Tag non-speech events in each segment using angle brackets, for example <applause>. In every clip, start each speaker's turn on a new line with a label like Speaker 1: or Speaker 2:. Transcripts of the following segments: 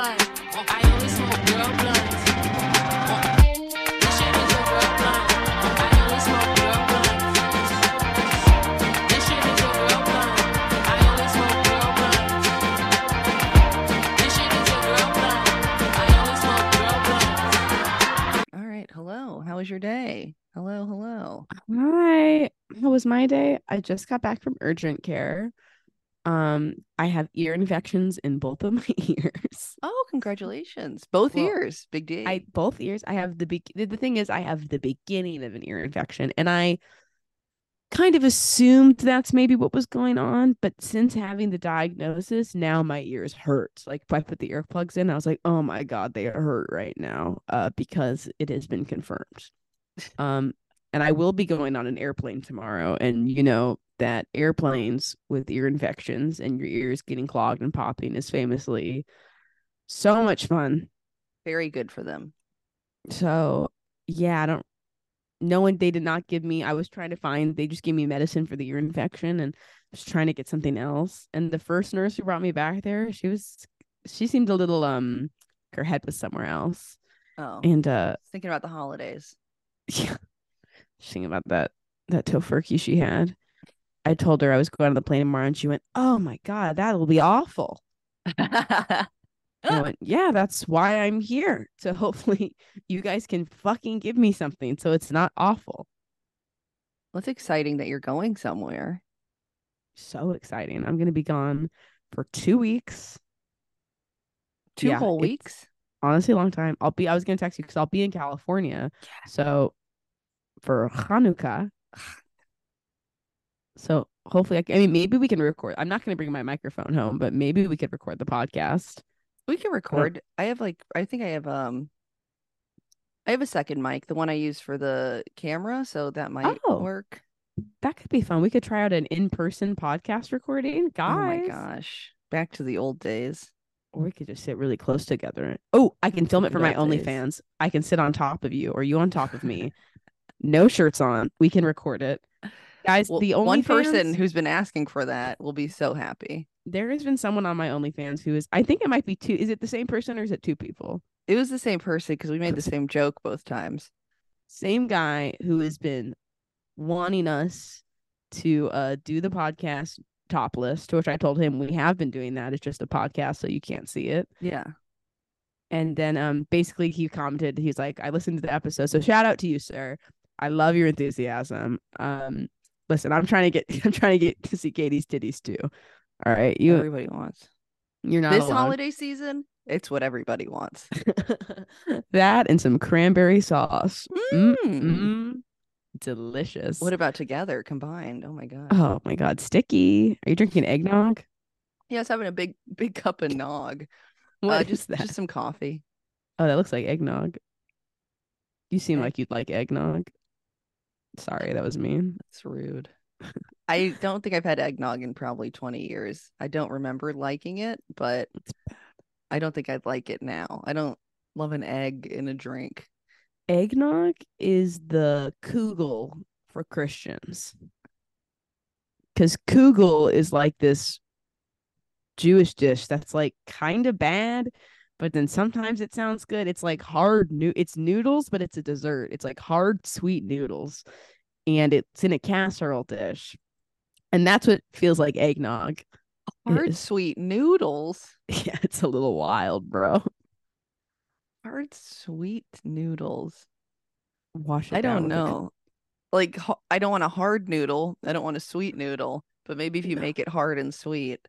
Speaker 1: blunt. I only smoke real blunts. This shit is a real blunt. I only smoke real blunts. This shit is a real blunt. I only smoke real blunts. This shit is a real blunt. I only smoke real blunts.
Speaker 2: All right. Hello. How was your day? Hello. Hello.
Speaker 3: Hi. How was my day? I just got back from urgent care. Um, I have ear infections in both of <laughs> my ears.
Speaker 2: Oh, congratulations. Both
Speaker 3: Well,
Speaker 2: ears. Big deal.
Speaker 3: I both ears. I have the big. The the thing is, I have the beginning of an ear infection, and I kind of assumed that's maybe what was going on. But since having the diagnosis, now my ears hurt. Like if I put the earplugs in, I was like, oh my god, they hurt right now. Uh, because it has been confirmed. Um, and I will be going on an airplane tomorrow, and you know that airplanes with ear infections and your ears getting clogged and popping is famously so much fun.
Speaker 2: Very good for them.
Speaker 3: So yeah, I don't. No one. They did not give me. I was trying to find. They just gave me medicine for the ear infection, and I was trying to get something else. And the first nurse who brought me back there, she was. She seemed a little um. Her head was somewhere else,
Speaker 2: Oh,
Speaker 3: and uh,
Speaker 2: thinking about the holidays. <laughs>
Speaker 3: yeah, thinking about that that tofurkey she had. I told her I was going on the plane tomorrow, and she went, "Oh my god, that'll be awful." <laughs> I went, "Yeah, that's why I'm here. So hopefully <laughs> you guys can fucking give me something so it's not awful."
Speaker 2: Well, it's exciting that you're going somewhere.
Speaker 3: so exciting. I'm gonna be gone for two weeks.
Speaker 2: Two
Speaker 3: Yeah,
Speaker 2: whole weeks.
Speaker 3: Honestly, a long time. I'll be. I was gonna text you because I'll be in California. So for Hanukkah. So hopefully, I, can, I mean, maybe we can record. I'm not gonna bring my microphone home, but maybe we could record the podcast.
Speaker 2: We can record. I have like I think I have um I have a second mic, the one I use for the camera, so that might
Speaker 3: Oh,
Speaker 2: work.
Speaker 3: That could be fun. We could try out an in-person podcast recording, guys.
Speaker 2: Oh my gosh. Back to the old days.
Speaker 3: Or we could just sit really close together. Oh, I can film it for my
Speaker 2: days.
Speaker 3: OnlyFans. I can sit on top of you or you on top of me. <laughs> no shirts on. We can record it. Guys,
Speaker 2: Well,
Speaker 3: the only
Speaker 2: one person
Speaker 3: OnlyFans-
Speaker 2: who's been asking for that will be so happy.
Speaker 3: there has been someone on my OnlyFans who is I think it might be two. Is it the same person or is it two people?
Speaker 2: It was the same person because we made the same joke both times.
Speaker 3: Same guy who has been wanting us to uh do the podcast topless, to which I told him we have been doing that. It's just a podcast, so you can't see it.
Speaker 2: Yeah.
Speaker 3: And then um basically he commented, he's like, I listened to the episode. So shout out to you, sir. I love your enthusiasm. Um listen, I'm trying to get <laughs> I'm trying to get to see Katie's titties too. All right. You
Speaker 2: everybody wants.
Speaker 3: you're not
Speaker 2: This
Speaker 3: alone.
Speaker 2: holiday season, it's what everybody wants. <laughs>
Speaker 3: that and some cranberry sauce. Mm,
Speaker 2: Mm.
Speaker 3: mm, delicious.
Speaker 2: What about together combined? Oh my god.
Speaker 3: oh my god, sticky. Are you drinking eggnog?
Speaker 2: Yeah, I was having a big big cup of nog. <laughs>
Speaker 3: What
Speaker 2: uh, just
Speaker 3: that?
Speaker 2: just some coffee.
Speaker 3: Oh, that looks like eggnog. You seem like you'd like eggnog. Sorry, that was mean.
Speaker 2: That's rude. I don't think I've had eggnog in probably 20 years. I don't remember liking it, but I don't think I'd like it now. I don't love an egg in a drink.
Speaker 3: Eggnog is the kugel for Christians. Because kugel is like this Jewish dish that's like kind of bad, but then sometimes it sounds good. It's like hard new it's noodles, but it's a dessert. It's like hard sweet noodles. And it's in a casserole dish. And that's what feels like eggnog.
Speaker 2: Hard sweet noodles. <laughs>
Speaker 3: Yeah, it's a little wild, bro.
Speaker 2: Hard sweet noodles.
Speaker 3: Wash it
Speaker 2: I don't
Speaker 3: with a cu-
Speaker 2: know. Like I don't want a hard noodle. I don't want a sweet noodle. But maybe if you
Speaker 3: No.
Speaker 2: make it hard and sweet.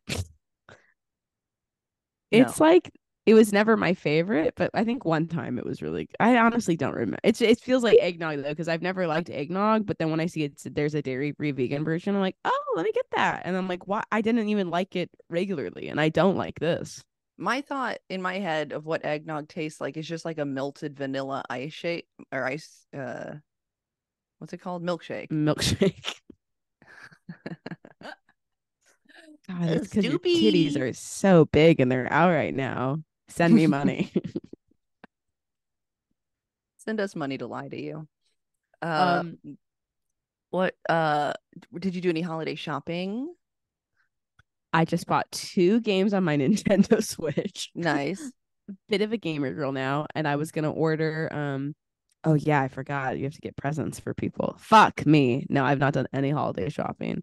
Speaker 3: It's like it was never my favorite, but I think one time it was really. I honestly don't remember. It's it feels like eggnog though because I've never liked eggnog, but then when I see it's there's a dairy free vegan version, I'm like, oh, let me get that, and I'm like, why? I didn't even like it regularly, and I don't like this.
Speaker 2: my thought in my head of what eggnog tastes like is just like a melted vanilla ice shake or ice uh what's it called? Milkshake.
Speaker 3: Milkshake. <laughs> <laughs> God, it's because your titties are so big and they're out right now. Send me money. <laughs>
Speaker 2: Send us money to lie to you. Uh,
Speaker 3: um,
Speaker 2: what uh did you do any holiday shopping?
Speaker 3: I just bought two games on my <laughs> Nintendo Switch.
Speaker 2: Nice. <laughs>
Speaker 3: bit of a gamer girl now, and I was gonna order. Um, oh yeah, I forgot. You have to get presents for people. Fuck me. No, I've not done any holiday shopping.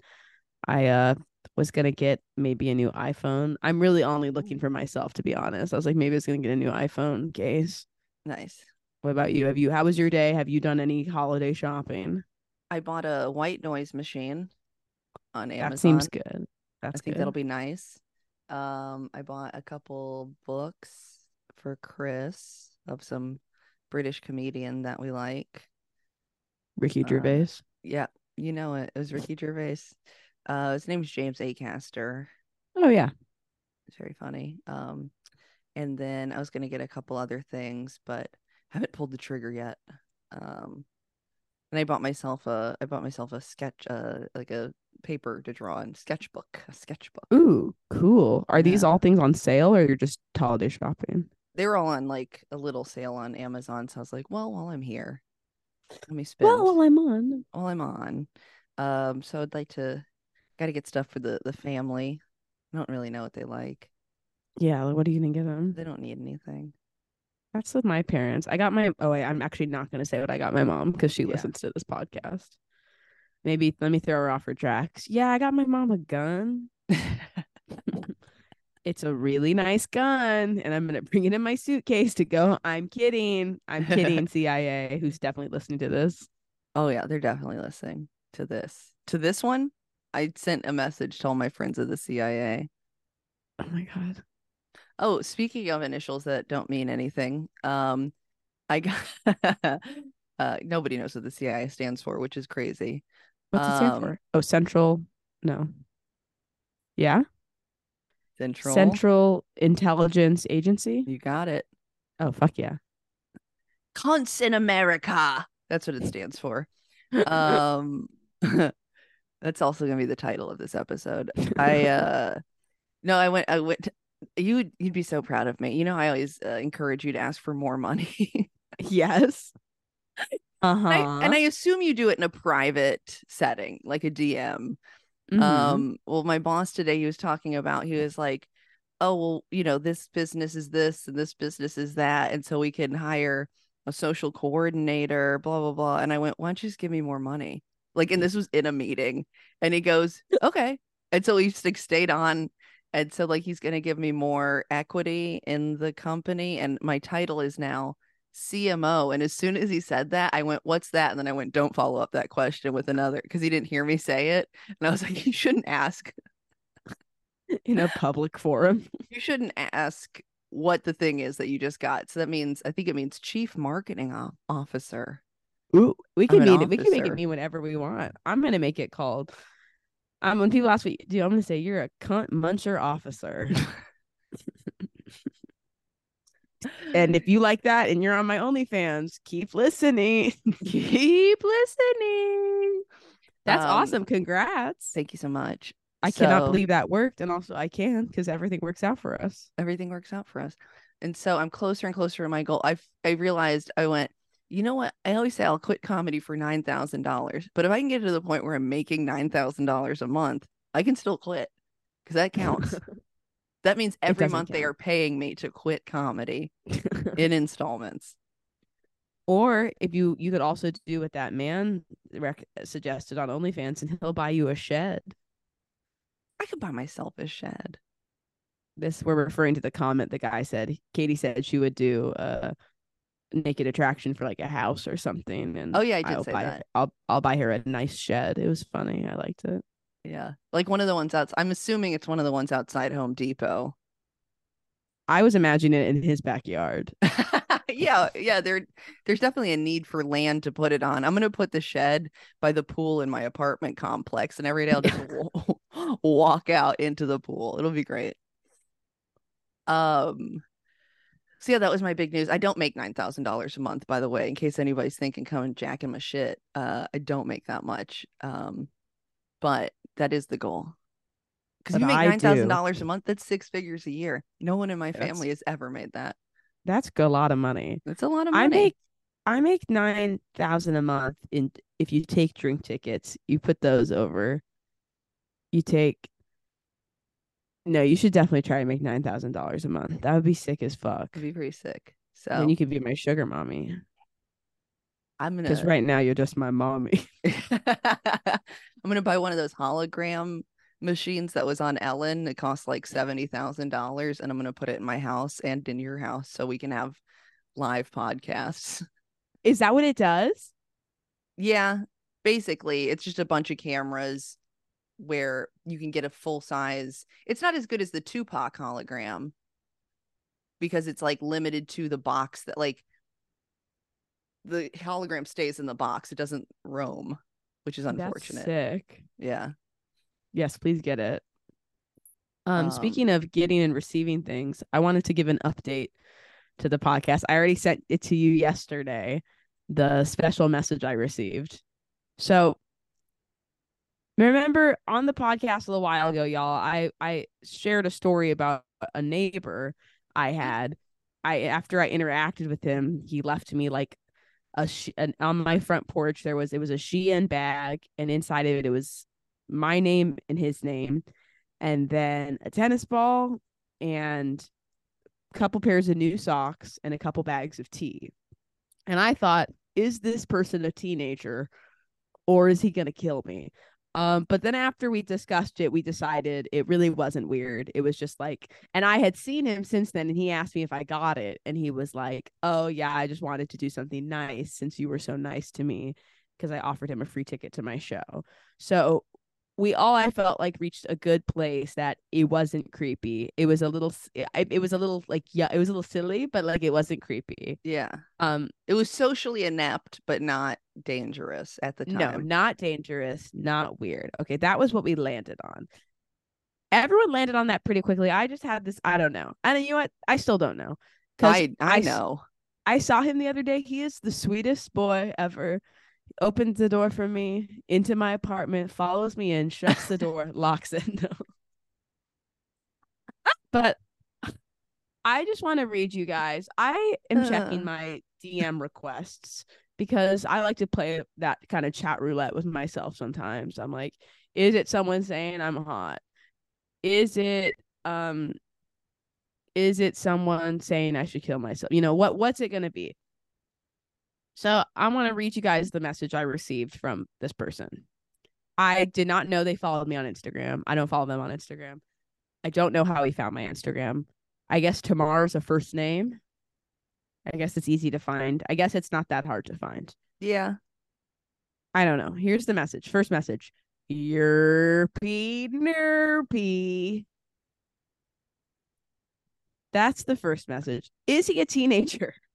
Speaker 3: I uh was gonna get maybe a new iPhone. I'm really only looking for myself, to be honest. I was like, maybe I was gonna get a new iPhone case.
Speaker 2: Nice.
Speaker 3: What about you? Have you? How was your day? Have you done any holiday shopping?
Speaker 2: I bought a white noise machine on Amazon.
Speaker 3: That seems good. That's
Speaker 2: I think
Speaker 3: good.
Speaker 2: that'll be nice. Um, I bought a couple books for Chris of some British comedian that we like.
Speaker 3: Ricky
Speaker 2: uh,
Speaker 3: Gervais.
Speaker 2: Yeah, you know it. It was Ricky Gervais. Uh, his name's James Acaster.
Speaker 3: Oh yeah.
Speaker 2: It's very funny. Um, and then I was gonna get a couple other things, but haven't pulled the trigger yet. Um, and I bought myself a I bought myself a sketch, uh, like a paper to draw in sketchbook, a sketchbook.
Speaker 3: Ooh, cool. Are these all things on sale or you're just holiday shopping?
Speaker 2: They were all on like a little sale on Amazon, so I was like, well, while I'm here, let me spend
Speaker 3: Well, while I'm on.
Speaker 2: while I'm on. Um, so I'd like to got to get stuff for the the family. I don't really know what they like.
Speaker 3: Yeah, like, what are you gonna get them?
Speaker 2: They don't need anything.
Speaker 3: That's with my parents. I got my oh wait, I'm actually not gonna say what I got my mom because she
Speaker 2: Yeah.
Speaker 3: listens to this podcast. Maybe let me throw her off her tracks. Yeah, I got my mom a gun. <laughs> It's a really nice gun, and I'm gonna bring it in my suitcase to go. I'm kidding. I'm kidding, <laughs> CIA, who's definitely listening to this.
Speaker 2: Oh yeah, they're definitely listening to this. To this one, I sent a message to all my friends of the CIA.
Speaker 3: Oh my god.
Speaker 2: Oh, speaking of initials that don't mean anything, um, I got <laughs> uh nobody knows what the CIA stands for, which is crazy.
Speaker 3: What's it stand
Speaker 2: Um,
Speaker 3: for? Oh, Central. No. Yeah.
Speaker 2: Central.
Speaker 3: Central Intelligence Agency.
Speaker 2: You got it.
Speaker 3: Oh fuck yeah.
Speaker 2: Cunts in America. That's what it stands for. <laughs> Um, <laughs> that's also gonna be the title of this episode. I <laughs> uh, no, I went. I went. you would you'd be so proud of me. You know, I always uh, encourage you to ask for more money. <laughs>
Speaker 3: yes. Uh-huh.
Speaker 2: I, and I assume you do it in a private setting, like a DM.
Speaker 3: Mhm.
Speaker 2: Um, well, my boss today, he was talking about, he was like, oh, well, you know, this business is this and this business is that. And so we can hire a social coordinator, blah, blah, blah. And I went, why don't you just give me more money? Like, and this was in a meeting. And he goes, <laughs> okay. And so he just like stayed on. And so like he's gonna give me more equity in the company. And my title is now CMO. And as soon as he said that, I went, What's that? And then I went, Don't follow up that question with another because he didn't hear me say it. And I was like, You shouldn't ask. <laughs>
Speaker 3: in a public forum. <laughs>
Speaker 2: You shouldn't ask what the thing is that you just got. So that means, I think it means chief marketing officer.
Speaker 3: Ooh, we can
Speaker 2: an
Speaker 3: mean it. We can make it mean whatever we want. I'm gonna make it called. Um, when people ask me, dude, I'm gonna say you're a cunt muncher officer. and if you like that and you're on my OnlyFans, keep listening. <laughs> keep listening. That's
Speaker 2: Um,
Speaker 3: awesome. Congrats.
Speaker 2: Thank you so much.
Speaker 3: I cannot believe that worked. And also I can because everything works out for us.
Speaker 2: everything works out for us. And so I'm closer and closer to my goal. I I realized I went, you know what? I always say I'll quit comedy for nine thousand dollars, but if I can get to the point where I'm making nine thousand dollars a month, I can still quit because that counts. <laughs> that means every month they are paying me to quit comedy <laughs> in installments.
Speaker 3: or if you you could also do what that man rec- suggested on OnlyFans and he'll buy you a shed.
Speaker 2: I could buy myself a shed.
Speaker 3: this we're referring to the comment the guy said katie said she would do a naked attraction for like a house or something and
Speaker 2: Oh, yeah, I did
Speaker 3: I'll
Speaker 2: say
Speaker 3: buy
Speaker 2: that.
Speaker 3: her, i'll i'll buy her a nice shed it was funny i liked it
Speaker 2: Yeah, like one of the ones outside. I'm assuming it's one of the ones outside Home Depot.
Speaker 3: i was imagining it in his backyard <laughs>
Speaker 2: yeah, yeah. There, there's definitely a need for land to put it on. I'm gonna put the shed by the pool in my apartment complex, and every day I'll just <laughs> <laughs> walk out into the pool. It'll be great. Um. So yeah, that was my big news. I don't make nine thousand dollars a month, by the way, in case anybody's thinking coming jacking my shit. Uh, I don't make that much. Um, but that is the goal. Because you make nine thousand dollars a month, that's six figures a year. No one in my
Speaker 3: That's-
Speaker 2: family has ever made that.
Speaker 3: that's a lot of money
Speaker 2: That's a lot of money.
Speaker 3: i make i make nine thousand a month in if you take drink tickets you put those over you take No, you should definitely try to make nine thousand dollars a month. That would be sick as fuck.
Speaker 2: It'd be pretty sick. So
Speaker 3: Then you could be my sugar mommy.
Speaker 2: I'm gonna
Speaker 3: Because right now you're just my mommy. <laughs> <laughs>
Speaker 2: I'm gonna buy one of those hologram machines that was on Ellen. It costs like seventy thousand dollars, and I'm gonna put it in my house and in your house so we can have live podcasts. <laughs>
Speaker 3: Is that what it does?
Speaker 2: Yeah, basically, it's just a bunch of cameras where you can get a full size. It's not as good as the Tupac hologram because it's like limited to the box that like the hologram stays in the box. It doesn't roam, which is unfortunate.
Speaker 3: That's sick.
Speaker 2: Yeah.
Speaker 3: Yes, please get it. Um,
Speaker 2: Um,
Speaker 3: speaking of getting and receiving things, I wanted to give an update to the podcast. I already sent it to you yesterday, the special message I received. So remember on the podcast a little while ago, y'all, I I shared a story about a neighbor I mm-hmm. had. I after I interacted with him, he left me like a an, on my front porch. There was it was a Shein bag, and inside of it, it was my name and his name, and then a tennis ball and a couple pairs of new socks and a couple bags of tea. And I thought, is this person a teenager or is he going to kill me? Um, but then after we discussed it, we decided it really wasn't weird. It was just like, and I had seen him since then, and he asked me if I got it, and he was like, "Oh yeah, I just wanted to do something nice since you were so nice to me." Because I offered him a free ticket to my show. So we all I felt like reached a good place that it wasn't creepy. It was a little it, it was a little like yeah, it was a little silly, but like it wasn't creepy.
Speaker 2: Yeah.
Speaker 3: Um
Speaker 2: It was socially inept, but not dangerous at the time.
Speaker 3: no, not dangerous, not weird. Okay, that was what we landed on. Everyone landed on that pretty quickly. I just had this I don't know. And you know what? I still don't know.
Speaker 2: I I know.
Speaker 3: I saw him the other day. He is the sweetest boy ever. Opens the door for me into my apartment, follows me in, shuts the door, <laughs> locks it. <laughs> No. But I just want to read you guys. I am checking
Speaker 2: Uh.
Speaker 3: my DM requests because I like to play that kind of chat roulette with myself sometimes. I'm like, is it someone saying I'm hot? Is it um is it someone saying I should kill myself? You know, what what's it going to be? So, I want to mm-hmm. read you guys the message I received from this person. I did not know they followed me on Instagram. I don't follow them on Instagram. I don't know how he found my Instagram. I guess Tamar's a first name. I guess it's easy to find. I guess it's not that hard to find.
Speaker 2: Yeah.
Speaker 3: I don't know. Here's the message. First message. Yerpy nerpy. That's the first message. Is he a teenager? <laughs>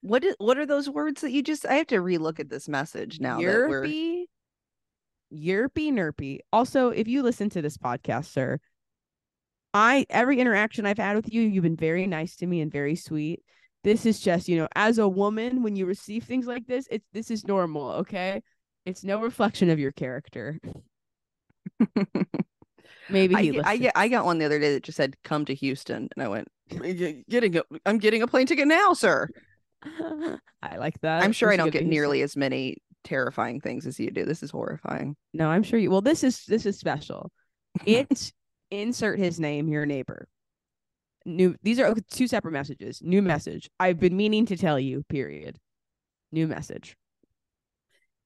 Speaker 2: What is what are those words that you just I have to relook at this message now
Speaker 3: Yerpy. Yerpy nerpy. Also, if you listen to this podcast, sir, I every interaction I've had with you, you've been very nice to me and very sweet. This is just, you know, as a woman, when you receive things like this, it's this is normal, okay? It's no reflection of your character. <laughs> Maybe
Speaker 2: I,
Speaker 3: he
Speaker 2: get- I get I got one the other day that just said come to Houston and I went "Y- getting a, I'm getting a plane ticket now, sir. <laughs>
Speaker 3: I like that.
Speaker 2: I'm sure I don't get nearly as many terrifying things as you do. This is horrifying.
Speaker 3: No, I'm sure you. Well, this is this is special. It insert his name, your neighbor. New. These are two separate messages. New message. I've been meaning to tell you. Period. New message.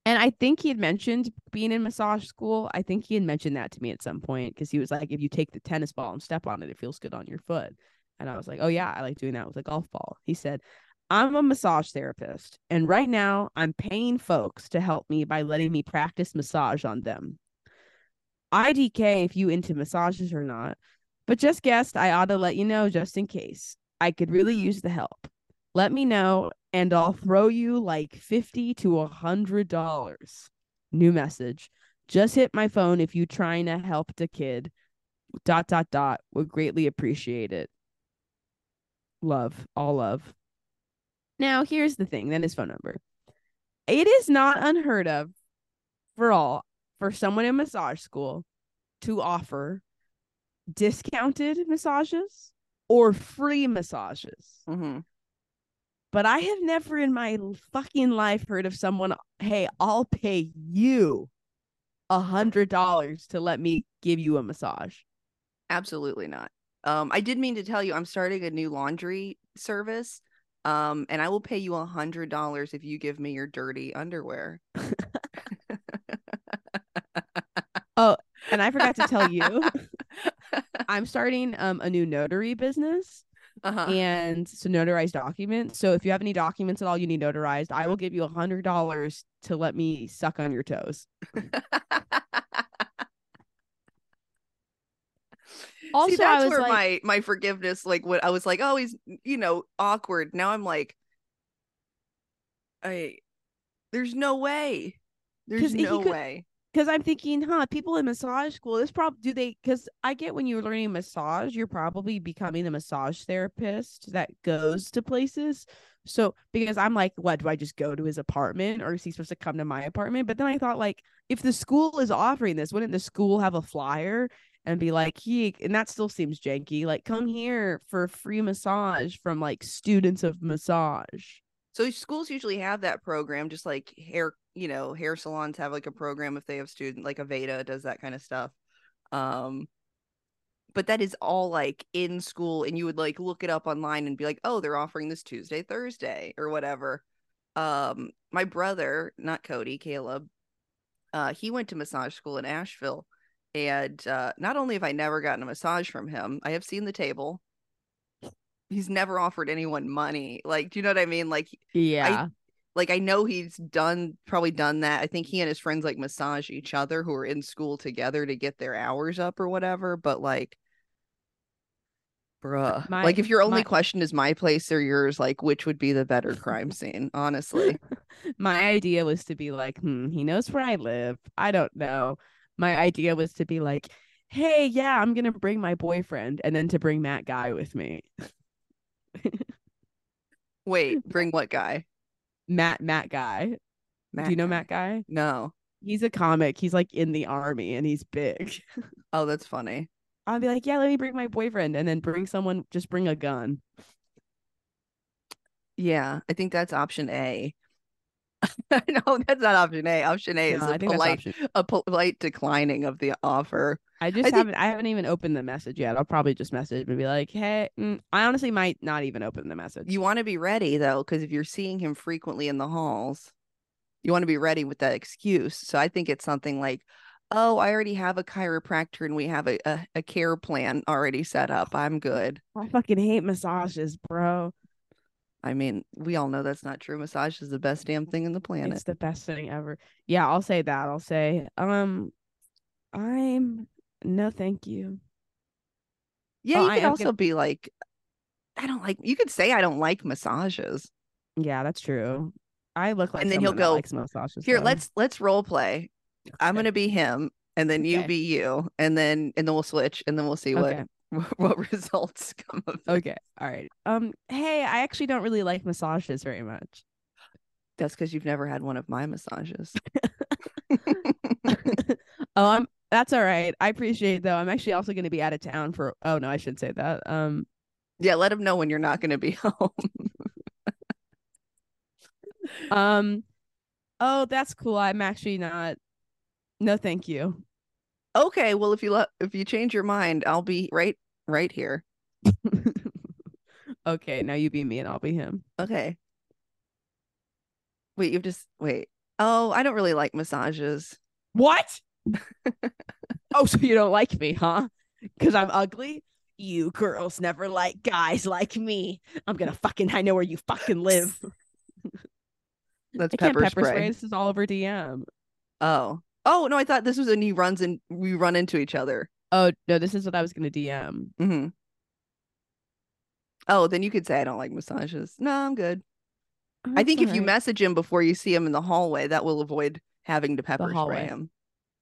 Speaker 3: And I think he had mentioned being in massage school. I think he had mentioned that to me at some point because he was like, if you take the tennis ball and step on it, it feels good on your foot. And I was like, oh, yeah, I like doing that with a golf ball. He said, I'm a massage therapist. And right now I'm paying folks to help me by letting me practice massage on them. IDK if you into massages or not, but just guessed I ought to let you know just in case. I could really use the help. Let me know and I'll throw you like 50 to a hundred dollars. New message. Just hit my phone if you trying to help the kid. Dot dot dot. Would greatly appreciate it. Love. All love. Now here's the thing, then his phone number. It is not unheard of for all for someone in massage school to offer discounted massages or free massages.
Speaker 2: hmm
Speaker 3: But I have never in my fucking life heard of someone, hey, I'll pay you a hundred dollars to let me give you a massage.
Speaker 2: Absolutely not. Um, I did mean to tell you I'm starting a new laundry service. Um, and I will pay you a hundred dollars if you give me your dirty underwear.
Speaker 3: Oh, and I forgot to tell <laughs> you, I'm starting um a new notary business
Speaker 2: uh-huh.
Speaker 3: and so notarized documents. So if you have any documents at all you need notarized, I will give you a hundred dollars to let me suck on your toes. <laughs> Also,
Speaker 2: See, that's
Speaker 3: I was
Speaker 2: where
Speaker 3: like,
Speaker 2: my my forgiveness, like what I was like, oh, he's you know awkward. Now I'm like, I, there's no way, there's no
Speaker 3: could-
Speaker 2: way.
Speaker 3: because I'm thinking, huh, people in massage school, this probably do they because I get when you're learning massage, you're probably becoming a massage therapist that goes to places. So because I'm like, what do I just go to his apartment or is he supposed to come to my apartment? But then I thought, like, if the school is offering this, wouldn't the school have a flyer and be like, he and that still seems janky, like come here for a free massage from like students of massage.
Speaker 2: So schools usually have that program, just like hair, you know, hair salons have like a program if they have student, like Aveda does that kind of stuff. Um, but that is all like in school, and you would like look it up online and be like, oh, they're offering this Tuesday, Thursday, or whatever. Um, my brother, not Cody, Caleb, uh, he went to massage school in Asheville, and uh, not only have I never gotten a massage from him, I have seen the table. He's never offered anyone money. Like, do you know what I mean? Like,
Speaker 3: Yeah.
Speaker 2: like I know he's done probably done that. I think he and his friends like massage each other who are in school together to get their hours up or whatever. But like, bruh,
Speaker 3: My-
Speaker 2: like if your only
Speaker 3: my-
Speaker 2: question is my place or yours, like which would be the better crime scene? Honestly, <laughs>
Speaker 3: my idea was to be like, hmm, he knows where I live. I don't know. My idea was to be like, hey, yeah, I'm gonna bring my boyfriend, and then to bring Matt Guy with me. <laughs>
Speaker 2: wait, bring what guy?
Speaker 3: Matt Matt Guy.
Speaker 2: Matt
Speaker 3: Do you know
Speaker 2: guy?
Speaker 3: Matt Guy?
Speaker 2: No.
Speaker 3: He's a comic. He's like in the army and he's big. <laughs>
Speaker 2: Oh, that's funny.
Speaker 3: I'll be like, yeah, let me bring my boyfriend, and then bring someone. Just bring a gun.
Speaker 2: Yeah, I think that's option A. <laughs> no, that's not option A. Option A is
Speaker 3: No,
Speaker 2: a
Speaker 3: I think that's
Speaker 2: polite, a polite declining of the offer.
Speaker 3: I just
Speaker 2: think-
Speaker 3: haven't. I haven't even opened the message yet. I'll probably just message and be like, hey, mm, I honestly might not even open the message.
Speaker 2: You want to be ready though, because if you're seeing him frequently in the halls, you want to be ready with that excuse. So I think it's something like, oh, I already have a chiropractor and we have a, a, a care plan already set up. I'm good.
Speaker 3: I fucking hate massages, bro.
Speaker 2: I mean, we all know that's not true. Massage is the best damn thing in the planet.
Speaker 3: It's the best thing ever. Yeah, I'll say that. I'll say, um, I'm no, thank you.
Speaker 2: yeah, you
Speaker 3: I
Speaker 2: could also
Speaker 3: gonna-
Speaker 2: be like, I don't like, you could say I don't like massages.
Speaker 3: Yeah, that's true. I look like
Speaker 2: And then he'll go,
Speaker 3: likes massages.
Speaker 2: Here,
Speaker 3: though.
Speaker 2: let's let's role play. I'm gonna be him and then you
Speaker 3: Okay.
Speaker 2: be you and then and then we'll switch and then we'll see what
Speaker 3: Okay. <laughs>
Speaker 2: what results <laughs> come of it.
Speaker 3: Okay. All right. Um. Hey, I actually don't really like massages very much.
Speaker 2: That's because you've never had one of my massages. <laughs>
Speaker 3: oh, I'm. That's all right. I appreciate though. I'm actually also going to be out of town for. Oh no, I shouldn't say that. Um.
Speaker 2: yeah, let them know when you're not going to be home.
Speaker 3: Um. Oh, that's cool. I'm actually not. No, thank you.
Speaker 2: okay, well if you let if you change your mind, I'll be right right here.
Speaker 3: okay, now you be me and I'll be him.
Speaker 2: Okay. Wait, you've just wait. Oh, I don't really like massages.
Speaker 3: What? <laughs> oh, so you don't like me, huh? Because I'm ugly? You girls never like guys like me. I'm gonna fucking I know where you fucking live. <laughs>
Speaker 2: That's
Speaker 3: I can't
Speaker 2: pepper,
Speaker 3: pepper
Speaker 2: spray.
Speaker 3: spray. This is all over DM.
Speaker 2: Oh. Oh no, I thought this was when he runs and we run into each other.
Speaker 3: Oh no, this is what I was gonna DM.
Speaker 2: hmm Oh, then you could say I don't like massages. No, I'm good.
Speaker 3: Oh,
Speaker 2: I think if you message him before you see him in the hallway, that will avoid having to pepper spray him.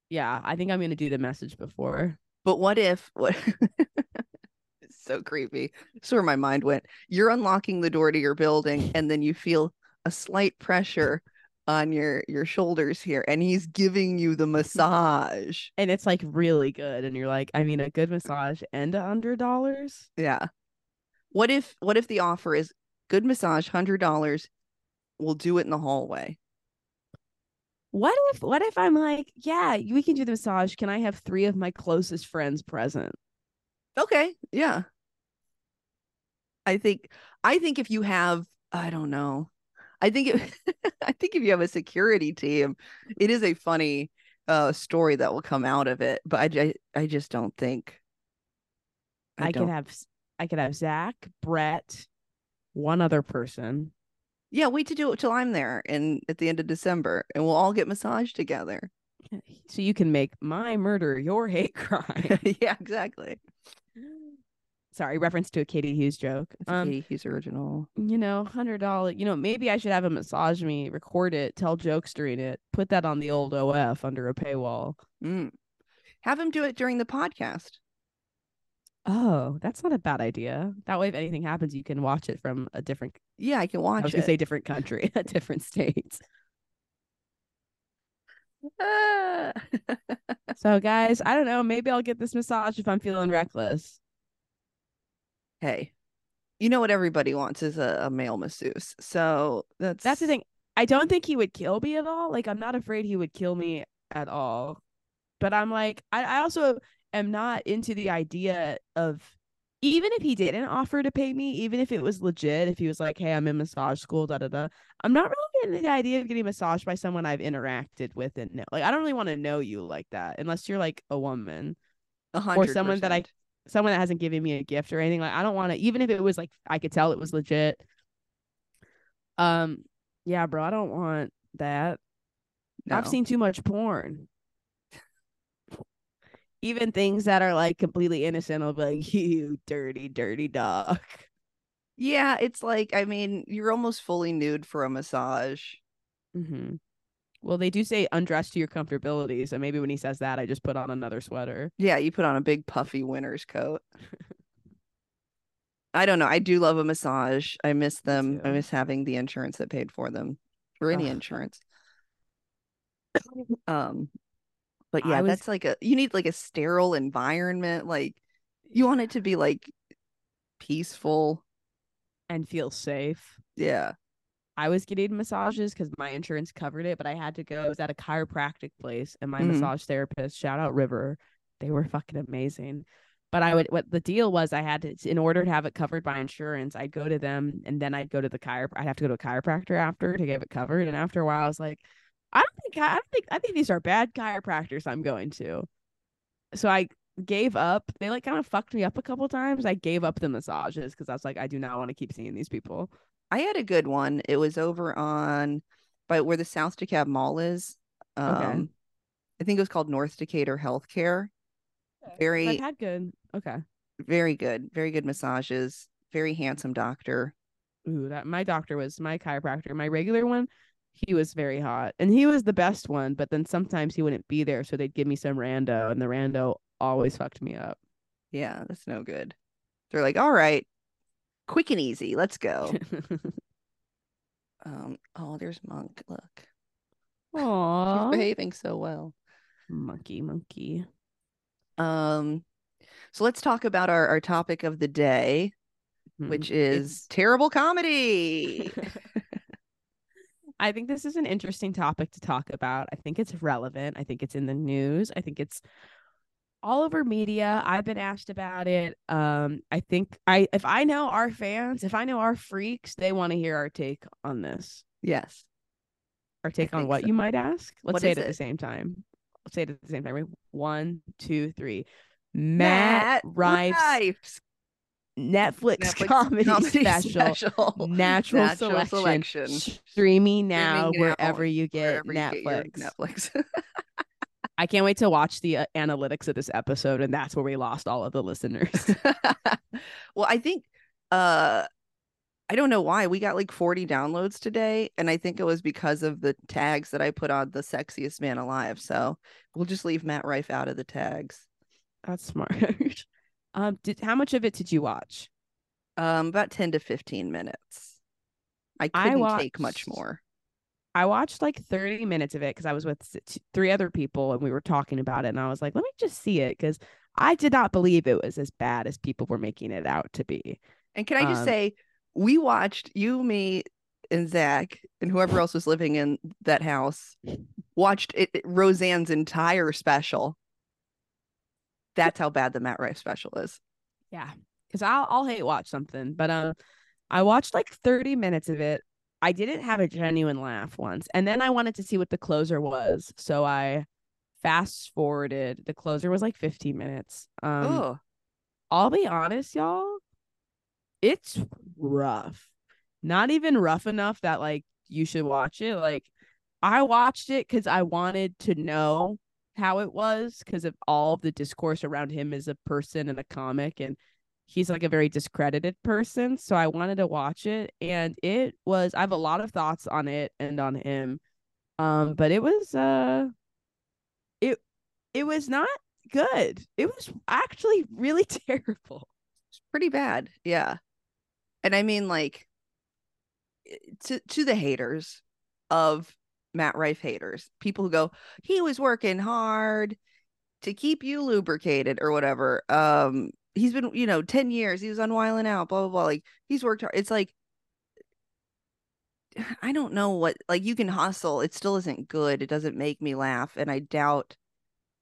Speaker 3: Yeah, I think I'm gonna do the message before.
Speaker 2: But what if what <laughs> it's so creepy. That's where my mind went. You're unlocking the door to your building and then you feel a slight pressure on your your shoulders here and he's giving you the <laughs> massage.
Speaker 3: And it's like really good. And you're like, I mean, a good mm. massage and a hundred dollars.
Speaker 2: Yeah. What if what if the offer is good massage, $100, we'll do it in the hallway.
Speaker 3: What if what if I'm like, yeah, we can do the massage. Can I have three of my closest friends present?
Speaker 2: Okay, yeah. I think I think if you have I don't know. I think if <laughs> I think if you have a security team, it is a funny uh story that will come out of it, but I ju- I, just don't think
Speaker 3: I, could
Speaker 2: don't-
Speaker 3: have I could have Zach, Brett, one other person.
Speaker 2: Yeah, wait to do it till I'm there and at the end of December and we'll all get massaged together.
Speaker 3: So you can make my murder your hate crime. <laughs>
Speaker 2: yeah, exactly.
Speaker 3: Sorry, reference to a Katie Hughes joke.
Speaker 2: It's
Speaker 3: Um,
Speaker 2: Katie Hughes original.
Speaker 3: you know, hundred dollar. You know, maybe I should have him massage me, record it, tell jokes during it, put that on the old OF under a paywall.
Speaker 2: Mm. Have him do it during the podcast.
Speaker 3: Oh, that's not a bad idea. That way, if anything happens, you can watch it from a different.
Speaker 2: Yeah, I can watch.
Speaker 3: I was
Speaker 2: it.
Speaker 3: gonna say different country, <laughs> a different state.
Speaker 2: Ah. <laughs>
Speaker 3: So, guys, I don't know. Maybe I'll get this massage if I'm feeling reckless.
Speaker 2: Hey, you know what everybody wants is a, a male masseuse. So that's
Speaker 3: That's the thing. I don't think he would kill me at all. Like, I'm not afraid he would kill me at all. But I'm like, I, I also am not into the idea of even if he didn't offer to pay me, even if it was legit, if he was like, hey, I'm in massage school, da da da, I'm not really into the idea of getting massaged by someone I've interacted with and know. Like, I don't really want to know you like that unless you're like a woman,
Speaker 2: a hundred
Speaker 3: someone that I-. someone that hasn't given me a gift or anything. Like, I don't want to, even if it was like, I could tell it was legit. Um, yeah, bro, I don't want that. I've seen too much porn. <laughs> Even things that are like completely innocent, I'll be like, <laughs> you dirty, dirty dog.
Speaker 2: Yeah, it's like I mean, you're almost fully nude for a massage.
Speaker 3: hmm Well, they do say undress to your comfortability. So maybe when he says that, I just put on another sweater.
Speaker 2: Yeah, you put on a big puffy winter's coat. I don't know. I do love a massage. I miss <laughs> them. I miss having the insurance that paid for them or any
Speaker 3: Ugh.
Speaker 2: insurance. <coughs> Um, but yeah,
Speaker 3: was-
Speaker 2: that's like a you need like a sterile environment. Like you want it to be like peaceful.
Speaker 3: And feel safe.
Speaker 2: Yeah.
Speaker 3: I was getting massages because my insurance covered it, but I had to go. I was at a chiropractic place, and my
Speaker 2: Mhm.
Speaker 3: massage therapist, shout out River, they were fucking amazing. But I would, what the deal was, I had to, in order to have it covered by insurance, I'd go to them, and then I'd go to the chiro. I'd have to go to a chiropractor after to get it covered. And after a while, I was like, I don't think, I don't think, I think these are bad chiropractors I'm going to. So I gave up. They like kind of fucked me up a couple times. I gave up the massages because I was like, I do not want to keep seeing these people.
Speaker 2: I had a good one. It was over on by where the South DeKalb Mall is. Um
Speaker 3: Okay.
Speaker 2: I think it was called North Decatur Healthcare. Very
Speaker 3: I've had good. Okay.
Speaker 2: very good. Very good massages. Very handsome doctor.
Speaker 3: Ooh, that my doctor was my chiropractor. My regular one, he was very hot, and he was the best one. But then sometimes he wouldn't be there, so they'd give me some rando, and the rando always fucked me up.
Speaker 2: Yeah, that's no good. They're like, all right, quick and easy. Let's go. <laughs> um, oh, there's Monk. Look. She's
Speaker 3: Aww,
Speaker 2: behaving so well.
Speaker 3: monkey, monkey.
Speaker 2: Um, so let's talk about our, our topic of the day,
Speaker 3: Hmm.
Speaker 2: which
Speaker 3: It's-
Speaker 2: is terrible comedy. <laughs> <laughs>
Speaker 3: I think this is an interesting topic to talk about. I think it's relevant. I think it's in the news. I think it's all over media. I've been asked about it. Um, I think I if I know our fans, if I know our freaks, they want to hear our take on this.
Speaker 2: yes.
Speaker 3: Our take on what
Speaker 2: so.
Speaker 3: you might ask. Let's
Speaker 2: What
Speaker 3: say it at
Speaker 2: it?
Speaker 3: the same time. Let's say it at the same time. One, two, three. Matt, Rife's
Speaker 2: Rife's
Speaker 3: Netflix,
Speaker 2: Netflix
Speaker 3: comedy, <laughs> special. Natural,
Speaker 2: Natural
Speaker 3: selection.
Speaker 2: Selection.
Speaker 3: Streaming now
Speaker 2: Streaming now,
Speaker 3: wherever you get
Speaker 2: wherever you get
Speaker 3: Netflix. <laughs> I can't wait to watch the uh, analytics of this episode, and that's where we lost all of the listeners. <laughs>
Speaker 2: well, I think uh I don't know why we got like 40 downloads today and I think it was because of the tags that I put on the sexiest man alive. So, we'll just leave Matt Rife out of the tags.
Speaker 3: that's smart. <laughs> um, did how much of it did you watch?
Speaker 2: Um about 10 to 15 minutes. I
Speaker 3: I
Speaker 2: couldn't take
Speaker 3: watched-
Speaker 2: much more.
Speaker 3: I watched like 30 minutes of it because I was with three other people and we were talking about it, and I was like, let me just see it because I did not believe it was as bad as people were making it out to be.
Speaker 2: And can I just
Speaker 3: Um,
Speaker 2: say we watched you, me, and Zach and whoever else was living in that house watched it, it- Roseanne's entire special. That's how bad the Matt Rife special is.
Speaker 3: Yeah, because I'll I'll hate watch something, but um, I watched like thirty minutes of it. I didn't have a genuine laugh once, and then I wanted to see what the closer was, so I fast forwarded. The closer was like fifteen minutes. Um,
Speaker 2: oh,
Speaker 3: I'll be honest, y'all. It's rough. Not even rough enough that like you should watch it. Like I watched it because I wanted to know how it was because of all of the discourse around him as a person and a comic and he's like a very discredited person. So I wanted to watch it and it was I have a lot of thoughts on it and on him. Um, but it was uh it it was not good. It was actually really <laughs> terrible.
Speaker 2: it's pretty bad. Yeah. And I mean like to to the haters of Matt Rife haters, people who go, he was working hard to keep you lubricated or whatever. Um, he's been, you know, 10 years, he was on Wild 'N Out, blah, blah, blah. Like he's worked hard. It's like <sighs> I don't know what like you can hustle. It still isn't good. It doesn't make me laugh. And I doubt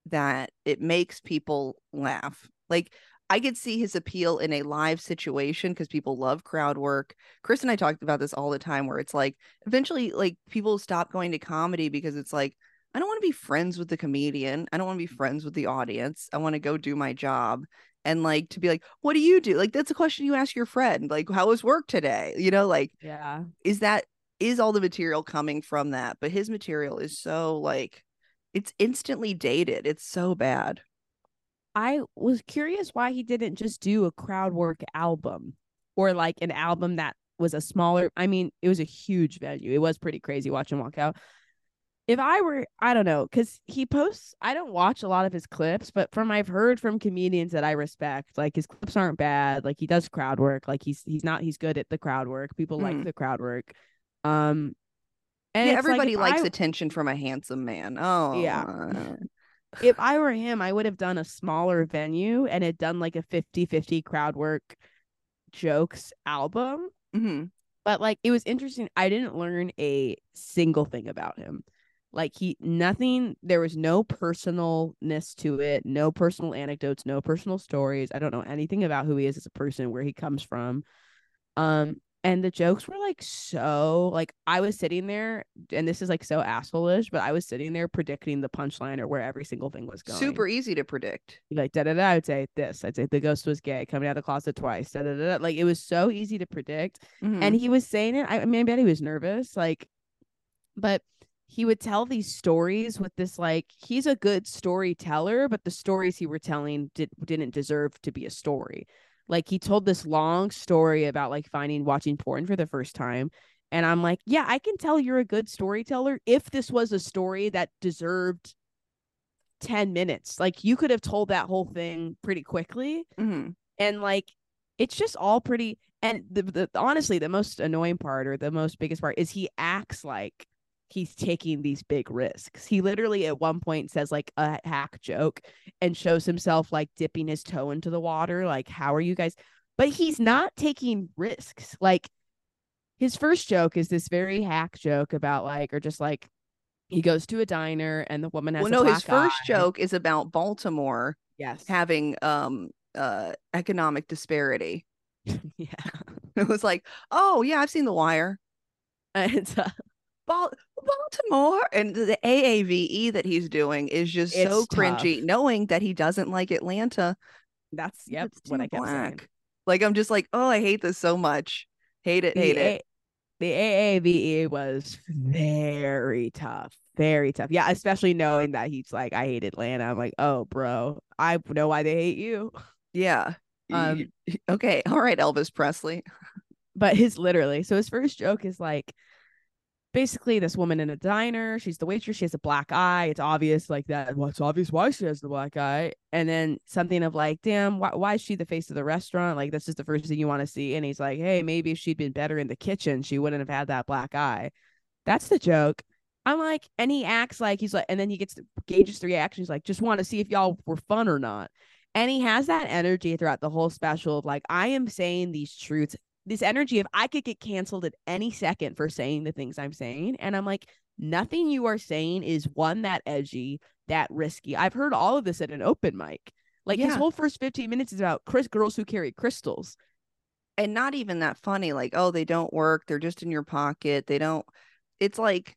Speaker 2: that it makes people laugh. Like I could see his appeal in a live situation because people love crowd work. Chris and I talked about this all the time where it's like eventually like people stop going to comedy because it's like I don't want to be friends with the comedian. I don't want to be friends with the audience. I want to go do my job. And like to be like, what do you do? Like that's a question you ask your friend. Like, how was work today? You know, like
Speaker 3: Yeah.
Speaker 2: is that is all the material coming from that? But his material is so like it's instantly dated. It's so bad.
Speaker 3: I was curious why he didn't just do a crowd work album or like an album that was a smaller. I mean, it was a huge venue. It was pretty crazy watching walk out. If I were, I don't know, because he posts, I don't watch a lot of his clips, but from I've heard from comedians that I respect, like his clips aren't bad. Like he does crowd work. Like he's he's not he's good at the crowd work. People like
Speaker 2: Mhm.
Speaker 3: the crowd work. Um, and
Speaker 2: yeah,
Speaker 3: it's like,
Speaker 2: everybody likes
Speaker 3: I-
Speaker 2: attention from a handsome man. Oh,
Speaker 3: Yeah. if I were him, I would have done a smaller venue and had done like a 50 50 crowd work jokes album.
Speaker 2: mhm.
Speaker 3: But like it was interesting. I didn't learn a single thing about him. Like he nothing, there was no personalness to it, no personal anecdotes, no personal stories. I don't know anything about who he is as a person, where he comes from. Um, and the jokes were like so like I was sitting there, and this is like so assholeish, but I was sitting there predicting the punchline or where every single thing was going
Speaker 2: super easy to predict.
Speaker 3: like da da da. I would say this. I'd say the ghost was gay, coming out of the closet twice. Da da da. Like it was so easy to predict,
Speaker 2: Mhm.
Speaker 3: and he was saying it. I, I mean, I bet he was nervous. Like, but he would tell these stories with this like he's a good storyteller, but the stories he were telling did didn't deserve to be a story. Like he told this long story about like finding watching porn for the first time. And I'm like, yeah, I can tell you're a good storyteller if this was a story that deserved 10 minutes. Like you could have told that whole thing pretty quickly.
Speaker 2: Mhm.
Speaker 3: And like it's just all pretty and the, the honestly the most annoying part or the most biggest part is he acts like he's taking these big risks. He literally at one point says like a hack joke and shows himself like dipping his toe into the water like how are you guys but he's not taking risks. Like his first joke is this very hack joke about like or just like he goes to a diner and the woman has
Speaker 2: Well,
Speaker 3: a
Speaker 2: no, his first
Speaker 3: eye.
Speaker 2: joke is about Baltimore
Speaker 3: yes
Speaker 2: having um uh economic disparity. <laughs>
Speaker 3: yeah <laughs>
Speaker 2: It was like, oh yeah, I've seen The Wire.
Speaker 3: and uh,
Speaker 2: Baltimore and the AAVE that he's doing is just so cringy,
Speaker 3: tough.
Speaker 2: knowing that he doesn't like Atlanta.
Speaker 3: that's yep
Speaker 2: It's
Speaker 3: what I kept saying.
Speaker 2: black. Like I'm just like, oh, I hate this so much. Hate it, hate
Speaker 3: the,
Speaker 2: it.
Speaker 3: A- the AAVE was very tough, very tough. Yeah, especially knowing that he's like, I hate Atlanta. I'm like, oh, bro, I know why they hate you.
Speaker 2: Yeah. <laughs>
Speaker 3: Um,
Speaker 2: okay. All right, Elvis Presley.
Speaker 3: But his literally, so his first joke is like, basically this woman in a diner. She's the waitress. She has a black eye. It's obvious, like that. Well, it's obvious why she has the black eye. And then something of like, damn, why, why is she the face of the restaurant? Like, that's just the first thing you want to see. And he's like, hey, maybe if she'd been better in the kitchen, she wouldn't have had that black eye. That's the joke. I'm like, and he acts like he's like, and then he gets gauges the reaction. He's like, just want to see if y'all were fun or not. And he has that energy throughout the whole special of like, I am saying these truths this energy of I could get canceled at any second for saying the things I'm saying. And I'm like, nothing you are saying is one that edgy, that risky. I've heard all of this at an open mic. Like his whole first 15 minutes is about Chris girls who carry crystals.
Speaker 2: and not even that funny like oh they don't work they're just in your pocket they don't it's like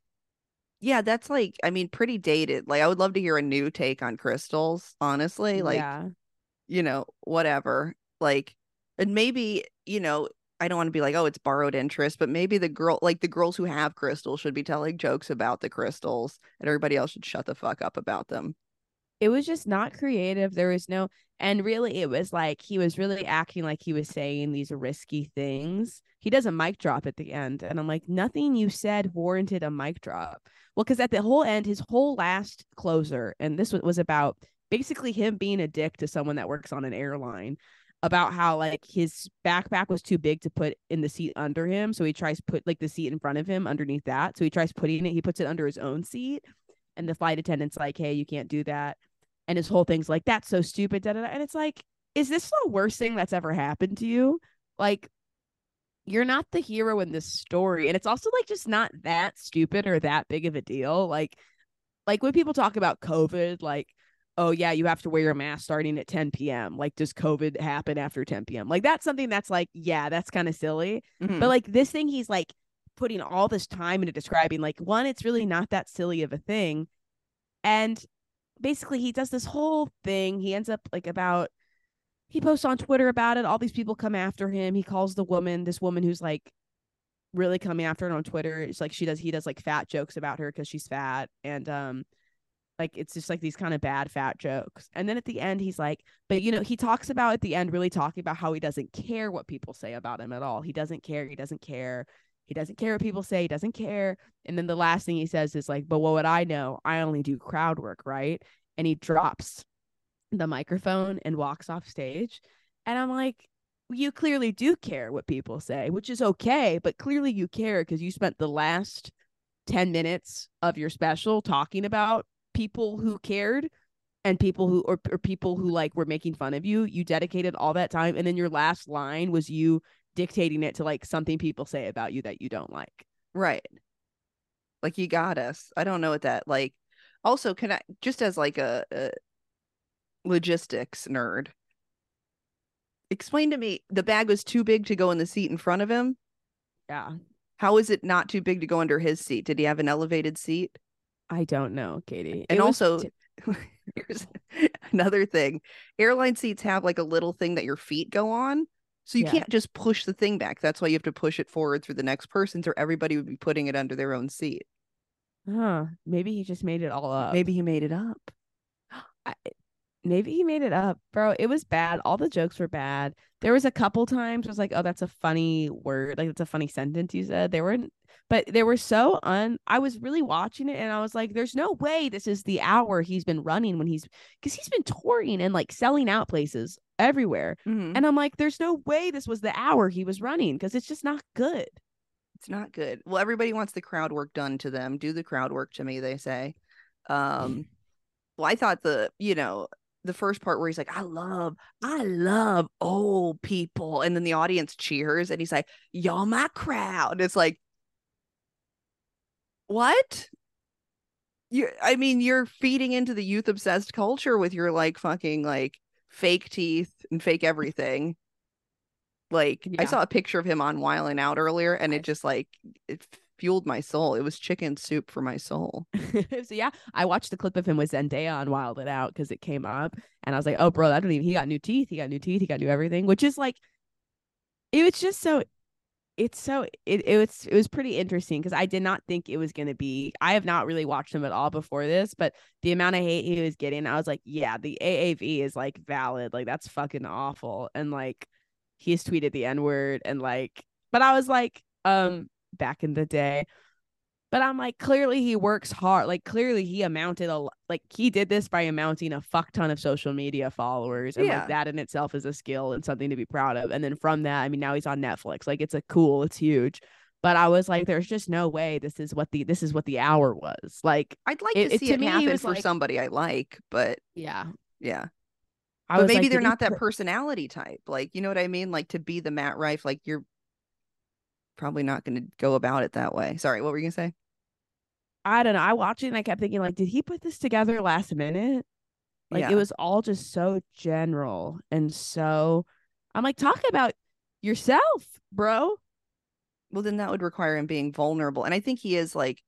Speaker 2: yeah that's like i mean pretty dated like i would love to hear a new take on crystals honestly like
Speaker 3: yeah.
Speaker 2: you know whatever like and maybe you know i don't want to be like oh it's borrowed interest but maybe the girl like the girls who have crystals should be telling jokes about the crystals and everybody else should shut the fuck up about them
Speaker 3: it was just not creative. There was no, and really, it was like he was really acting like he was saying these risky things. He does a mic drop at the end, and I'm like, nothing you said warranted a mic drop. Well, because at the whole end, his whole last closer, and this was, was about basically him being a dick to someone that works on an airline about how like his backpack was too big to put in the seat under him so he tries put like the seat in front of him underneath that so he tries putting it he puts it under his own seat and the flight attendant's like hey you can't do that and his whole thing's like that's so stupid da, da, da. and it's like is this the worst thing that's ever happened to you like you're not the hero in this story and it's also like just not that stupid or that big of a deal like like when people talk about covid like oh yeah you have to wear your mask starting at 10 p.m like does covid happen after 10 p.m like that's something that's like yeah that's kind of silly
Speaker 2: Mhm.
Speaker 3: but like this thing he's like putting all this time into describing like one it's really not that silly of a thing and basically he does this whole thing he ends up like about he posts on twitter about it all these people come after him he calls the woman this woman who's like really coming after him on twitter it's like she does he does like fat jokes about her because she's fat and um like it's just like these kind of bad fat jokes. And then at the end he's like but you know he talks about at the end really talking about how he doesn't care what people say about him at all. He doesn't care he doesn't care he doesn't care what people say he doesn't care. And then the last thing he says is like but what would i know? I only do crowd work right? And he drops the microphone and walks off stage. And i'm like you clearly do care what people say which is okay but clearly you care because you spent the last 10 minutes of your special talking about people who cared and people who or, or people who like were making fun of you you dedicated all that time and then your last line was you dictating it to like something people say about you that you don't like
Speaker 2: Right. Like you got us. I don't know what that like. Also, can I just as like a, a logistics nerd, explain to me the bag was too big to go in the seat in front of him.
Speaker 3: yeah
Speaker 2: How is it not too big to go under his seat? Did he have an elevated seat?
Speaker 3: I don't know katie
Speaker 2: And also,
Speaker 3: t- <laughs>
Speaker 2: here's another thing: airline seats have like a little thing that your feet go on. So you
Speaker 3: Yeah.
Speaker 2: can't just push the thing back. That's why you have to push it forward through the next person's, or everybody would be putting it under their own seat.
Speaker 3: huh maybe he just made it all up
Speaker 2: Maybe he made it up. <gasps>
Speaker 3: I, maybe he made it up, bro. It was bad. All the jokes were bad. There was a couple times I was like, oh, that's a funny word. Like it's a funny sentence you said. They were but they were so un I was really watching it and I was like, there's no way this is the hour he's been running when he's because he's been touring and like selling out places everywhere.
Speaker 2: Mhm.
Speaker 3: And I'm like, there's no way this was the hour he was running because it's just not good.
Speaker 2: It's not good. Well, everybody wants the crowd work done to them. Do the crowd work to me, they say. Um, <sighs> well, I thought the, you know, the first part where he's like, I love, I love old people. And then the audience cheers and he's like, Y'all my crowd. It's like, what? You I mean, you're feeding into the youth obsessed culture with your like fucking like fake teeth and fake everything. Like I saw a picture of him on Wildin' Out earlier and it just like it fueled my soul. It was chicken soup for my soul. <laughs>
Speaker 3: so yeah, I watched the clip of him with Zendaya on Wildin' Out because it came up, and I was like, "Oh, bro, that don't even." He got new teeth. He got new teeth. He got new everything, which is like, it was just so. It's so it it was it was pretty interesting because I did not think it was gonna be. I have not really watched him at all before this, but the amount of hate he was getting, I was like, yeah, the AAV is like valid. Like that's fucking awful. And like he's tweeted the N word and like, but I was like, um, back in the day. But I'm like, clearly he works hard. Like clearly he amounted a like he did this by amounting a fuck ton of social media followers, and
Speaker 2: Yeah.
Speaker 3: like that in itself is a skill and something to be proud of. And then from that, I mean, now he's on Netflix. Like it's a cool, it's huge. But I was like, there's just no way this is what the this is what the hour was. Like,
Speaker 2: I'd like
Speaker 3: It-
Speaker 2: to
Speaker 3: it-
Speaker 2: see
Speaker 3: to
Speaker 2: it
Speaker 3: me,
Speaker 2: happen for
Speaker 3: like-
Speaker 2: somebody I like, but
Speaker 3: yeah,
Speaker 2: yeah.
Speaker 3: I
Speaker 2: but maybe
Speaker 3: like,
Speaker 2: they're not that personality type. Like, you know what I mean? Like to be the Matt Rife, like you're probably not going to go about it that way. Sorry, what were you going to say?
Speaker 3: I don't know. I watched it and I kept thinking, like, did he put this together last minute? Like
Speaker 2: Yeah.
Speaker 3: it was all just so general and so I'm like, talk about yourself, bro.
Speaker 2: well then that would require him being vulnerable and i think he is like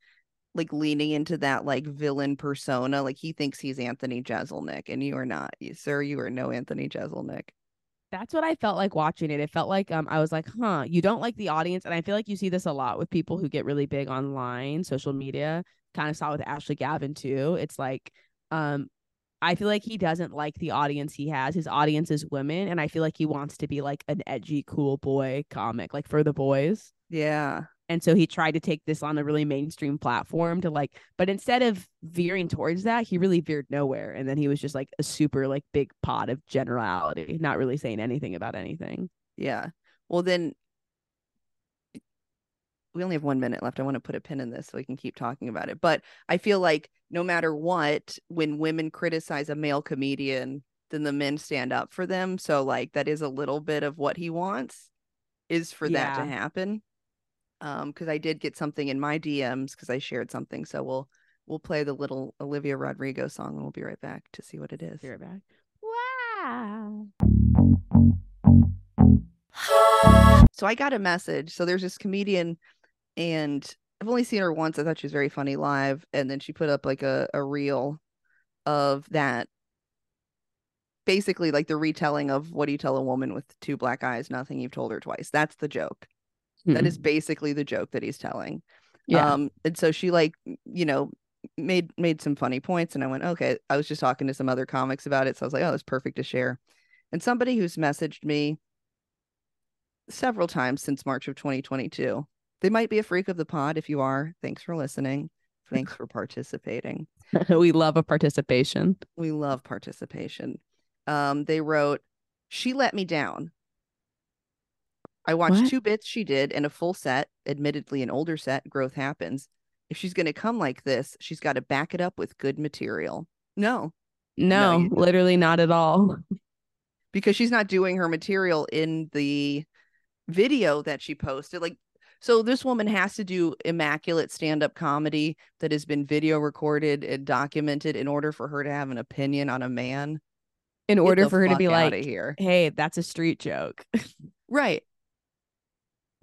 Speaker 2: like leaning into that like villain persona like he thinks he's anthony jeselnik and you are not you, sir you are no anthony jeselnik
Speaker 3: That's what I felt like watching it. It felt like um I was like, huh, you don't like the audience. And I feel like you see this a lot with people who get really big online, social media. Kind of saw it with Ashley Gavin too. It's like um I feel like he doesn't like the audience he has. His audience is women, and I feel like he wants to be like an edgy, cool boy comic, like for the boys.
Speaker 2: yeah
Speaker 3: And so he tried to take this on a really mainstream platform to like, but instead of veering towards that, he really veered nowhere. And then he was just like a super like big pot of generality, not really saying anything about anything.
Speaker 2: yeah well then we only have one minute left i want to put a pin in this so we can keep talking about it but i feel like no matter what when women criticize a male comedian then the men stand up for them so like that is a little bit of what he wants is for that to
Speaker 3: Yeah.
Speaker 2: Happen um because i did get something in my dms because i shared something so we'll we'll play the little olivia rodrigo song and we'll be right back to see what it is
Speaker 3: Be right back. Wow. <gasps>
Speaker 2: so I got a message. So there's this comedian, and I've only seen her once. I thought she was very funny live, and then she put up like a a reel of that, basically like the retelling of what do you tell a woman with two black eyes? Nothing you've told her twice. That's the joke. That is basically the joke that he's telling.
Speaker 3: yeah.
Speaker 2: Um, and so she like, you know, made made some funny points, and I went, okay. I was just talking to some other comics about it, so I was like, oh, that's perfect to share. And somebody who's messaged me several times since March of 2022. They might be a freak of the pod. If you are, thanks for listening. Thanks for participating. <laughs>
Speaker 3: we love a participation.
Speaker 2: We love participation. Um, they wrote, She let me down. I watched
Speaker 3: What?
Speaker 2: two bits she did and a full set, admittedly an older set, growth happens. If she's going to come like this, she's got to back it up with good material. No,
Speaker 3: No,
Speaker 2: don't.
Speaker 3: literally not at all. <laughs>
Speaker 2: because she's not doing her material in the video that she posted. Like, so this woman has to do immaculate stand up comedy that has been video recorded and documented in order for her to have an opinion on a man.
Speaker 3: In order for her to be like,
Speaker 2: here.
Speaker 3: hey, that's a street joke. <laughs>
Speaker 2: Right.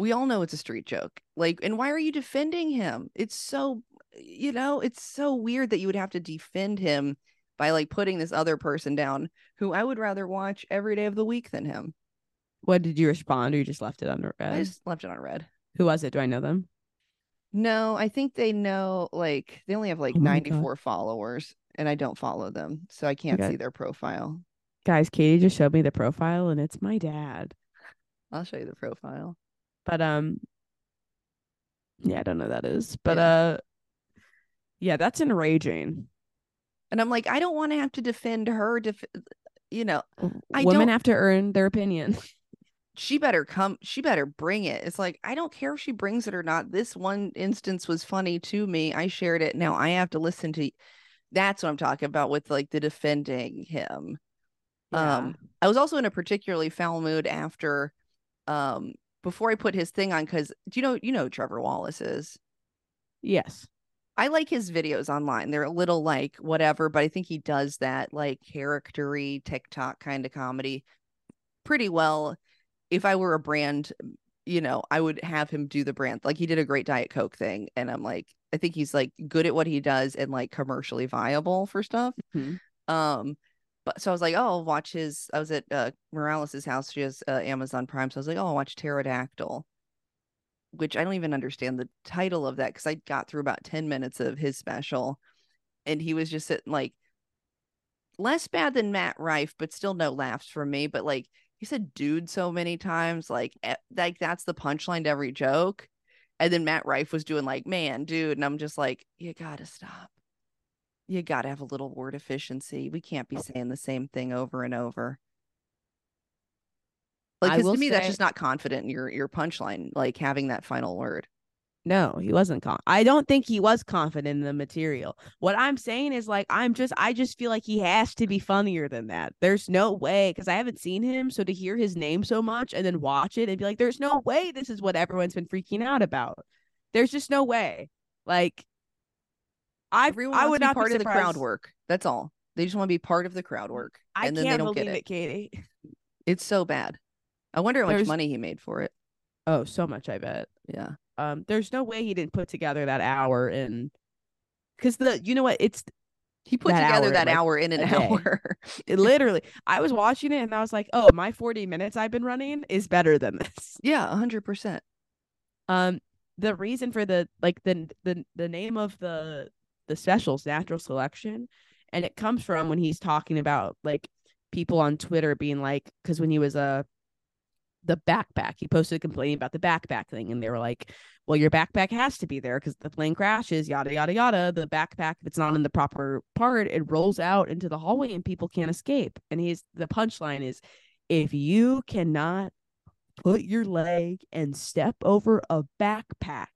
Speaker 2: We all know it's a street joke. Like, and why are you defending him? It's so, you know, it's so weird that you would have to defend him by like putting this other person down who I would rather watch every day of the week than him.
Speaker 3: what did you respond or you just left it under red?
Speaker 2: I just left it on red.
Speaker 3: Who was it? Do I know them?
Speaker 2: No, I think they know like they only have like
Speaker 3: Oh my God.
Speaker 2: 94 followers and I don't follow them. So I can't
Speaker 3: Okay.
Speaker 2: see their profile.
Speaker 3: Guys, Katie just showed me the profile and it's my dad.
Speaker 2: I'll show you the profile.
Speaker 3: But um yeah, I don't know that is. But
Speaker 2: Yeah.
Speaker 3: uh yeah, that's enraging.
Speaker 2: And I'm like, I don't want to have to defend her. Def- you know, I
Speaker 3: Women
Speaker 2: don't-
Speaker 3: have to earn their opinion. <laughs>
Speaker 2: she better come. She better bring it. It's like, I don't care if she brings it or not. This one instance was funny to me. I shared it. Now I have to listen to. That's what I'm talking about with like the defending him. Um, I was also in a particularly foul mood after, um, before I put his thing on because do you know you know who Trevor Wallace is?
Speaker 3: yes.
Speaker 2: I like his videos online. They're a little like whatever, but I think he does that like charactery TikTok kind of comedy pretty well. If I were a brand, you know, I would have him do the brand. Like he did a great Diet Coke thing. And I'm like, I think he's like good at what he does and like commercially viable for stuff.
Speaker 3: Mhm.
Speaker 2: Um, but so I was like, oh, I'll watch his. I was at uh, Morales's house. She has uh, Amazon Prime, so I was like, oh, I'll watch Pterodactyl, which I don't even understand the title of that because I got through about ten minutes of his special, and he was just sitting like less bad than Matt Rife, but still no laughs from me. But like he said, dude, so many times, like eh, like that's the punchline to every joke. And then Matt Rife was doing like, man, dude, and I'm just like, you gotta stop you got to have a little word efficiency. We can't be oh. saying the same thing over and over. Like,
Speaker 3: I
Speaker 2: 'cause
Speaker 3: will
Speaker 2: to me, that's just not confident in your your punchline. Like having that final word.
Speaker 3: No, he wasn't con- I don't think he was confident in the material. What I'm saying is like I'm just I just feel like he has to be funnier than that. There's no way cuz I haven't seen him so to hear his name so much and then watch it and be like there's no way this is what everyone's been freaking out about. There's just no way. Like I I would
Speaker 2: to be
Speaker 3: not
Speaker 2: part of the crowd work. That's all. They just want to be part of the crowd work.
Speaker 3: I
Speaker 2: and then they
Speaker 3: can't
Speaker 2: don't
Speaker 3: believe
Speaker 2: get
Speaker 3: it.
Speaker 2: it.
Speaker 3: Katie.
Speaker 2: It's so bad. I wonder how much money he made for it.
Speaker 3: Oh, so much, I bet.
Speaker 2: Yeah.
Speaker 3: Um, there's no way he didn't put together that hour in because the you know what it's
Speaker 2: He put
Speaker 3: That
Speaker 2: together
Speaker 3: hour,
Speaker 2: that
Speaker 3: like,
Speaker 2: hour in an <laughs> hour.
Speaker 3: it literally I was watching it and I was like, oh, my 40 minutes I've been running is better than this. <laughs>
Speaker 2: yeah, hundred percent.
Speaker 3: Um, the reason for the like the the the name of the the specials natural selection, and it comes from when he's talking about like people on Twitter being like, because when he was a the backpack, he posted a complaint about the backpack thing, and they were like, well, your backpack has to be there because the plane crashes, yada yada yada. The backpack, if it's not in the proper part, it rolls out into the hallway and people can't escape. And he's the punchline is, if you cannot put your leg and step over a backpack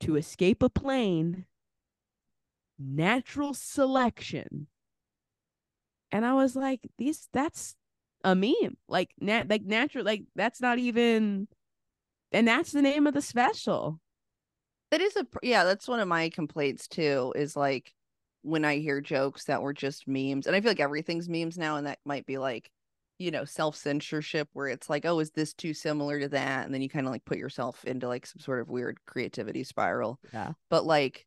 Speaker 3: to escape a plane, natural selection. And I was like, these that's a meme. Like nat like natural like that's not even and that's the name of the special.
Speaker 2: That is a yeah. That's one of my complaints too. Is like when I hear jokes that were just memes, and I feel like everything's memes now, and that might be like, you know, self censorship where it's like, oh, is this too similar to that? And then you kind of like put yourself into like some sort of weird creativity spiral.
Speaker 3: Yeah.
Speaker 2: But like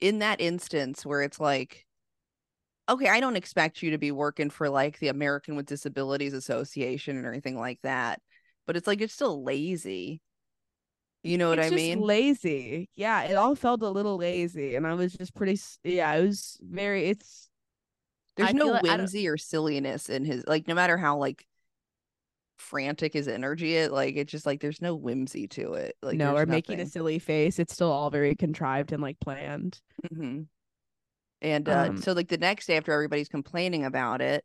Speaker 2: in that instance where it's like, okay, I don't expect you to be working for like the American with Disabilities Association or anything like that, but it's like it's still lazy. You know what
Speaker 3: It's
Speaker 2: I
Speaker 3: just
Speaker 2: mean?
Speaker 3: Lazy. Yeah, it all felt a little lazy. And I was just pretty yeah, it was very it's
Speaker 2: There's
Speaker 3: I
Speaker 2: no
Speaker 3: like-
Speaker 2: whimsy or silliness in his like no matter how like frantic his energy is, like it's just like there's no whimsy to it. Like
Speaker 3: no, or making a silly face. It's still all very contrived and like planned.
Speaker 2: Mhm. And uh,
Speaker 3: Um,
Speaker 2: so like the next day after everybody's complaining about it,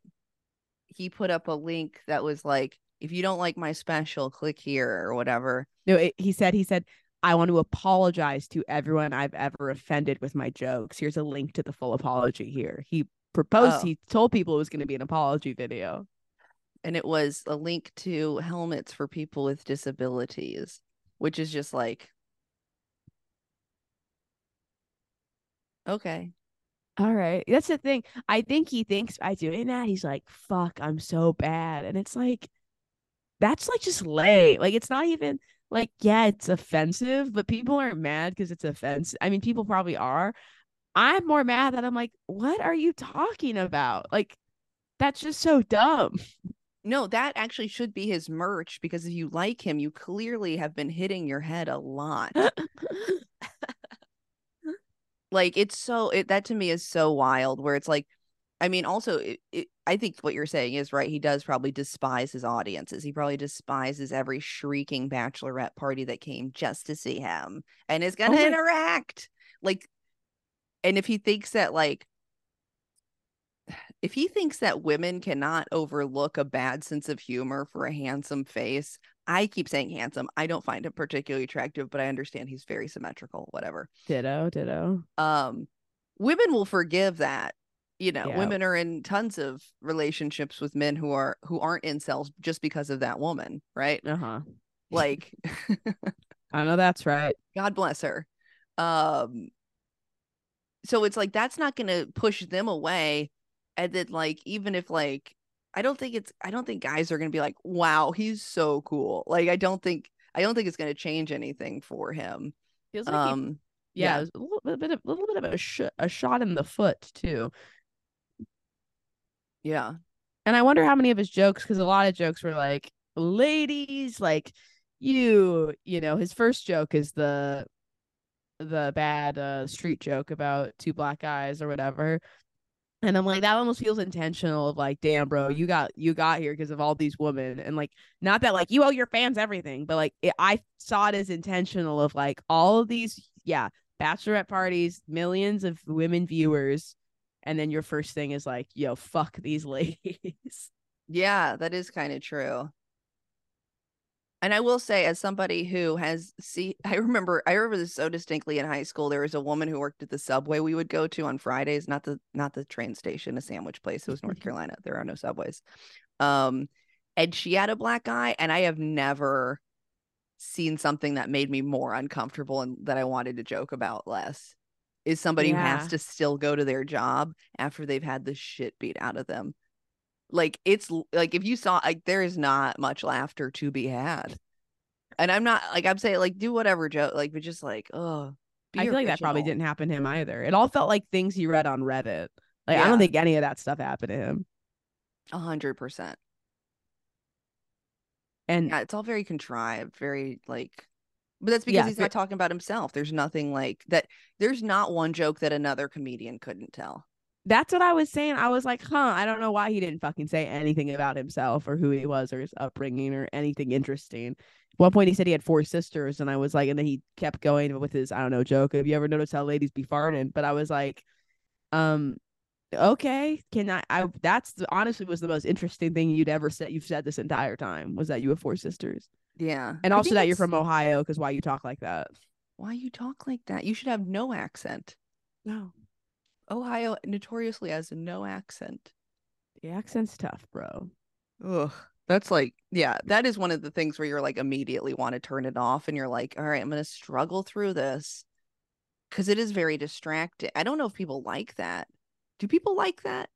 Speaker 2: he put up a link that was like, if you don't like my special, click here or whatever.
Speaker 3: No, it, he said he said I want to apologize to everyone I've ever offended with my jokes. Here's a link to the full apology here. He proposed
Speaker 2: Oh.
Speaker 3: he told people it was going to be an apology video.
Speaker 2: And it was a link to helmets for people with disabilities, which is just like okay.
Speaker 3: All right. That's the thing. I think he thinks by doing that, he's like, fuck, I'm so bad. And it's like, that's like just lame. Like, it's not even like, yeah, it's offensive, but people aren't mad because it's offensive. I mean, people probably are. I'm more mad that I'm like, what are you talking about? Like, that's just so dumb.
Speaker 2: No, that actually should be his merch because if you like him, you clearly have been hitting your head a lot. <laughs> like it's so it, that to me is so wild where it's like i mean also it, it, i think what you're saying is right he does probably despise his audiences he probably despises every shrieking bachelorette party that came just to see him and is gonna
Speaker 3: Oh my-
Speaker 2: interact like and if he thinks that like if he thinks that women cannot overlook a bad sense of humor for a handsome face i keep saying handsome i don't find him particularly attractive but i understand he's very symmetrical whatever
Speaker 3: ditto, ditto.
Speaker 2: um women will forgive that you know
Speaker 3: Yeah.
Speaker 2: women are in tons of relationships with men who are who aren't incels just because of that woman right
Speaker 3: Uh huh.
Speaker 2: like <laughs>
Speaker 3: I know that's right.
Speaker 2: god bless her um so it's like that's not gonna push them away and then like even if like i don't think it's i don't think guys are gonna be like wow he's so cool like i don't think i don't think it's gonna change anything for him
Speaker 3: Feels like he-
Speaker 2: um
Speaker 3: yeah,
Speaker 2: yeah.
Speaker 3: a little bit, bit of, a little bit of a, sh- a shot in the foot too.
Speaker 2: yeah
Speaker 3: And I wonder how many of his jokes, because a lot of jokes were like, ladies, like you, you know, his first joke is the the bad uh street joke about two black guys or whatever. And I'm like, that almost feels intentional of like, damn, bro, you got you got here because of all these women. And like, not that like you owe your fans everything, but like it, I saw it as intentional of like all of these, yeah, bachelorette parties, millions of women viewers. And then your first thing is like, yo, fuck these <laughs> ladies.
Speaker 2: Yeah, that is kind of true. And I will say, as somebody who has see, I remember, I remember this so distinctly in high school. There was a woman who worked at the subway we would go to on Fridays, not the not the train station, a sandwich place. It was North <laughs> Carolina. There are no subways. Um, and she had a black eye, and I have never seen something that made me more uncomfortable and that I wanted to joke about less. is somebody who has to still go to their job after they've had the shit beat out of them. Like it's like if you saw like there is not much laughter to be had. And I'm not like I'm saying like do whatever joke like but just like oh
Speaker 3: I feel like that probably didn't happen to him either. It all felt like things he read on Reddit. Like I don't think any of that stuff happened to him.
Speaker 2: a hundred percent.
Speaker 3: And
Speaker 2: Yeah, it's all very contrived, very like but that's because
Speaker 3: Yeah,
Speaker 2: he's not talking about himself. There's nothing like that. There's not one joke that another comedian couldn't tell.
Speaker 3: That's what I was saying. I was like, huh, I don't know why he didn't fucking say anything about himself or who he was or his upbringing or anything interesting. At one point he said he had four sisters, and I was like, and then he kept going with his, I don't know, joke. Have you ever noticed how ladies be farting? But I was like, um, okay, can I I that's the, honestly was the most interesting thing you'd ever said you've said this entire time was that you have four sisters.
Speaker 2: Yeah.
Speaker 3: And also that you're from Ohio, because why you talk like that.
Speaker 2: why you talk like that. You should have no accent.
Speaker 3: No.
Speaker 2: Ohio notoriously has no accent.
Speaker 3: The accent's tough, bro.
Speaker 2: Ugh. That's like, yeah, that is one of the things where you're like immediately want to turn it off and you're like, all right, I'm going to struggle through this because it is very distracting. I don't know if people like that. Do people like that?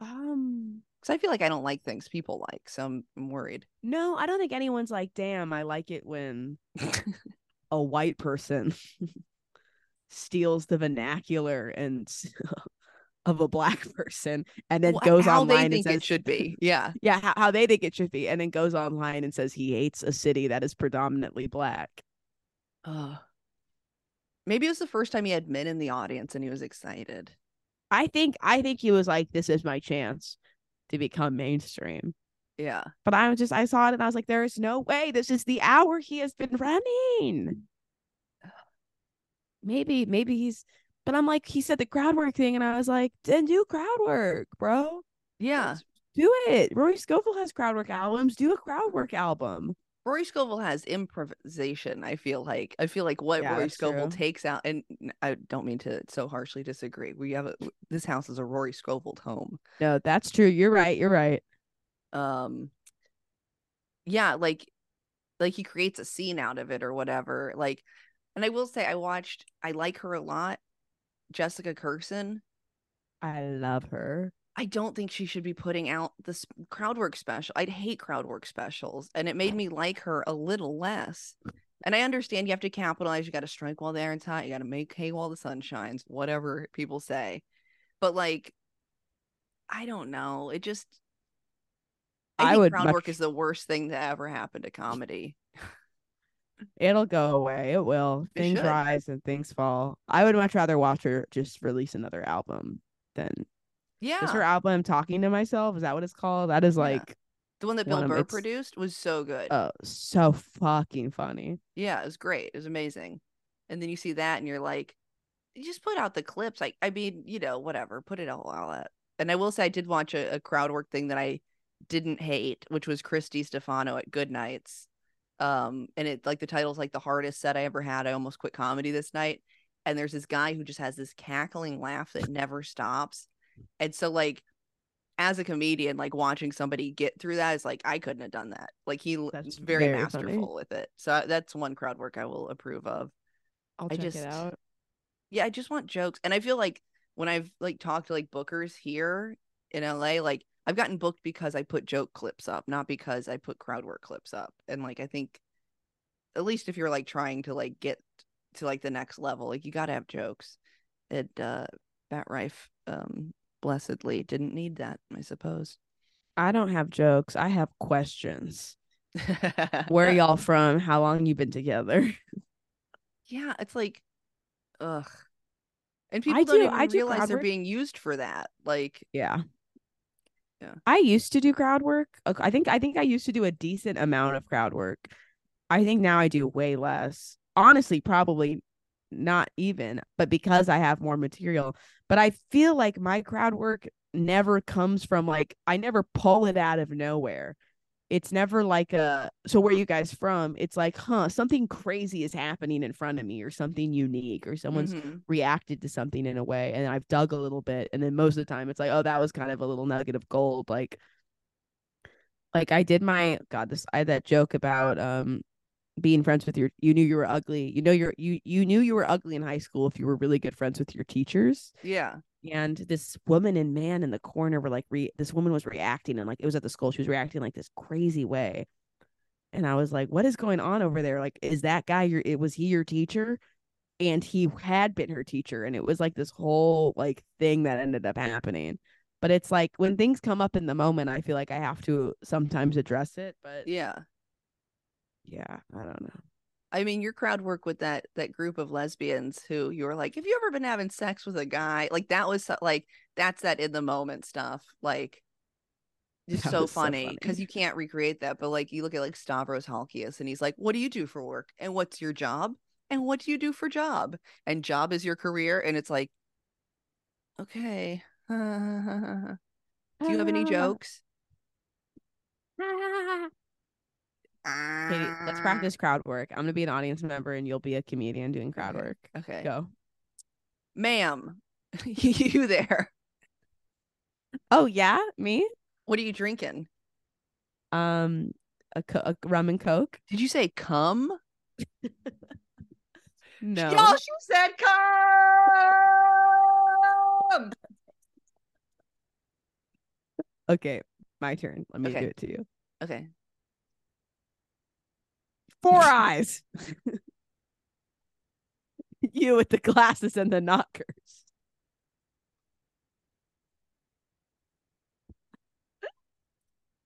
Speaker 3: Um
Speaker 2: Because I feel like I don't like things people like. So I'm, I'm worried.
Speaker 3: no, I don't think anyone's like, damn, I like it when <laughs> a white person <laughs> steals the vernacular and <laughs> of a black <laughs> person and then
Speaker 2: Wh-
Speaker 3: goes online and says
Speaker 2: it should be. Yeah. <laughs>
Speaker 3: yeah how, how they think it should be and then goes online and says he hates a city that is predominantly black
Speaker 2: Ugh. Maybe it was the first time he had men in the audience and he was excited.
Speaker 3: i think i think he was like this is my chance to become mainstream
Speaker 2: Yeah.
Speaker 3: but i was just i saw it and i was like there is no way this is the hour he has been running maybe maybe he's but i'm like he said the crowd work thing and i was like then do crowd work bro
Speaker 2: Yeah.
Speaker 3: do it rory scovel has crowd work albums do a crowd work album
Speaker 2: Rory Scovel has improvisation. I feel like I feel like what
Speaker 3: Yeah,
Speaker 2: Rory Scovel
Speaker 3: true.
Speaker 2: takes out, and I don't mean to so harshly disagree. We have a, this house is a Rory Scovel home.
Speaker 3: no that's true you're right you're right
Speaker 2: Um, yeah, like like he creates a scene out of it or whatever. Like, and I will say I watched. I like her a lot. Jessica Kirson.
Speaker 3: i love her
Speaker 2: I don't think she should be putting out this crowd work special. I'd hate crowd work specials, and it made me like her a little less. And I understand you have to capitalize. You got to strike while the iron's hot. You got to make hay while the sun shines. Whatever people say, but like, I don't know. It just. I,
Speaker 3: I
Speaker 2: think
Speaker 3: would
Speaker 2: crowd
Speaker 3: much-
Speaker 2: work is the worst thing to ever happen to comedy. <laughs>
Speaker 3: It'll go away. It will.
Speaker 2: It
Speaker 3: things
Speaker 2: should.
Speaker 3: rise and things fall. I would much rather watch her just release another album than
Speaker 2: Yeah,
Speaker 3: is her album Talking to Myself? Is that what it's called? That is
Speaker 2: Yeah.
Speaker 3: like
Speaker 2: the one that Bill
Speaker 3: of
Speaker 2: Burr produced was so good.
Speaker 3: oh so fucking funny.
Speaker 2: Yeah, it was great. It was amazing. And then you see that and you're like, you just put out the clips. Like, I mean, you know, whatever, put it all out. And I will say I did watch a, a crowd work thing that I didn't hate, which was Christy Stefano at Good Nights. Um, and it like the title's like the hardest set I ever had. I almost quit comedy this night. And there's this guy who just has this cackling laugh that never stops. And so like as a comedian, like watching somebody get through that is like I couldn't have done that. Like he
Speaker 3: That's
Speaker 2: very,
Speaker 3: very funny.
Speaker 2: masterful with it. So that's one crowd work I will approve of.
Speaker 3: I'll
Speaker 2: I
Speaker 3: check
Speaker 2: just-
Speaker 3: it out.
Speaker 2: Yeah, I just want jokes. And I feel like when I've like talked to like bookers here in LA, like I've gotten booked because I put joke clips up, not because I put crowd work clips up. And like I think at least if you're like trying to like get to like the next level, like you gotta have jokes. And uh Bat Rife um blessedly didn't need that, I suppose.
Speaker 3: I don't have jokes. I have questions. <laughs> Where are y'all from? How long you been together? <laughs>
Speaker 2: Yeah, it's like, ugh. And people
Speaker 3: I
Speaker 2: don't
Speaker 3: do-
Speaker 2: even
Speaker 3: I
Speaker 2: realize they're being used for that. Like,
Speaker 3: Yeah.
Speaker 2: Yeah.
Speaker 3: I used to do crowd work. I think I think I used to do a decent amount of crowd work. I think now I do way less. Honestly, probably not even, but because I have more material. But I feel like my crowd work never comes from like I never pull it out of nowhere. It's never like a so where are you guys from? It's like, huh, something crazy is happening in front of me or something unique or someone's
Speaker 2: mhm.
Speaker 3: reacted to something in a way and I've dug a little bit and then most of the time it's like oh that was kind of a little nugget of gold like like I did my god this I had that joke about um being friends with your you knew you were ugly. You know you're you you knew you were ugly in high school if you were really good friends with your teachers.
Speaker 2: Yeah.
Speaker 3: And this woman and man in the corner were like re- this woman was reacting and like it was at the school. She was reacting like this crazy way. And I was like, what is going on over there? Like, is that guy your it was he your teacher? And he had been her teacher. And it was like this whole like thing that ended up happening. But it's like when things come up in the moment, I feel like I have to sometimes address it. But
Speaker 2: Yeah.
Speaker 3: yeah, I don't know.
Speaker 2: I mean, your crowd work with that that group of lesbians who you were like, have you ever been having sex with a guy? Like that was like that's that in the moment stuff. Like <laughs> just so funny because you can't recreate that. But like you look at like Stavros Halkias and he's like, What do you do for work? And what's your job? And what do you do for job? And job is your career. And it's like, okay. <laughs> do you have any <laughs> jokes?
Speaker 3: Katie, let's practice crowd work. I'm gonna be an audience member and you'll be a comedian doing crowd work.
Speaker 2: Okay.
Speaker 3: Go.
Speaker 2: Ma'am, <laughs> you there.
Speaker 3: Oh yeah, me?
Speaker 2: What are you drinking?
Speaker 3: Um, a, co- a rum and coke.
Speaker 2: Did you say come? <laughs>
Speaker 3: No.
Speaker 2: Y'all, she said come.
Speaker 3: Okay, my turn. Let me
Speaker 2: Okay.
Speaker 3: do it to you.
Speaker 2: Okay.
Speaker 3: Four eyes. you with the glasses and the knockers.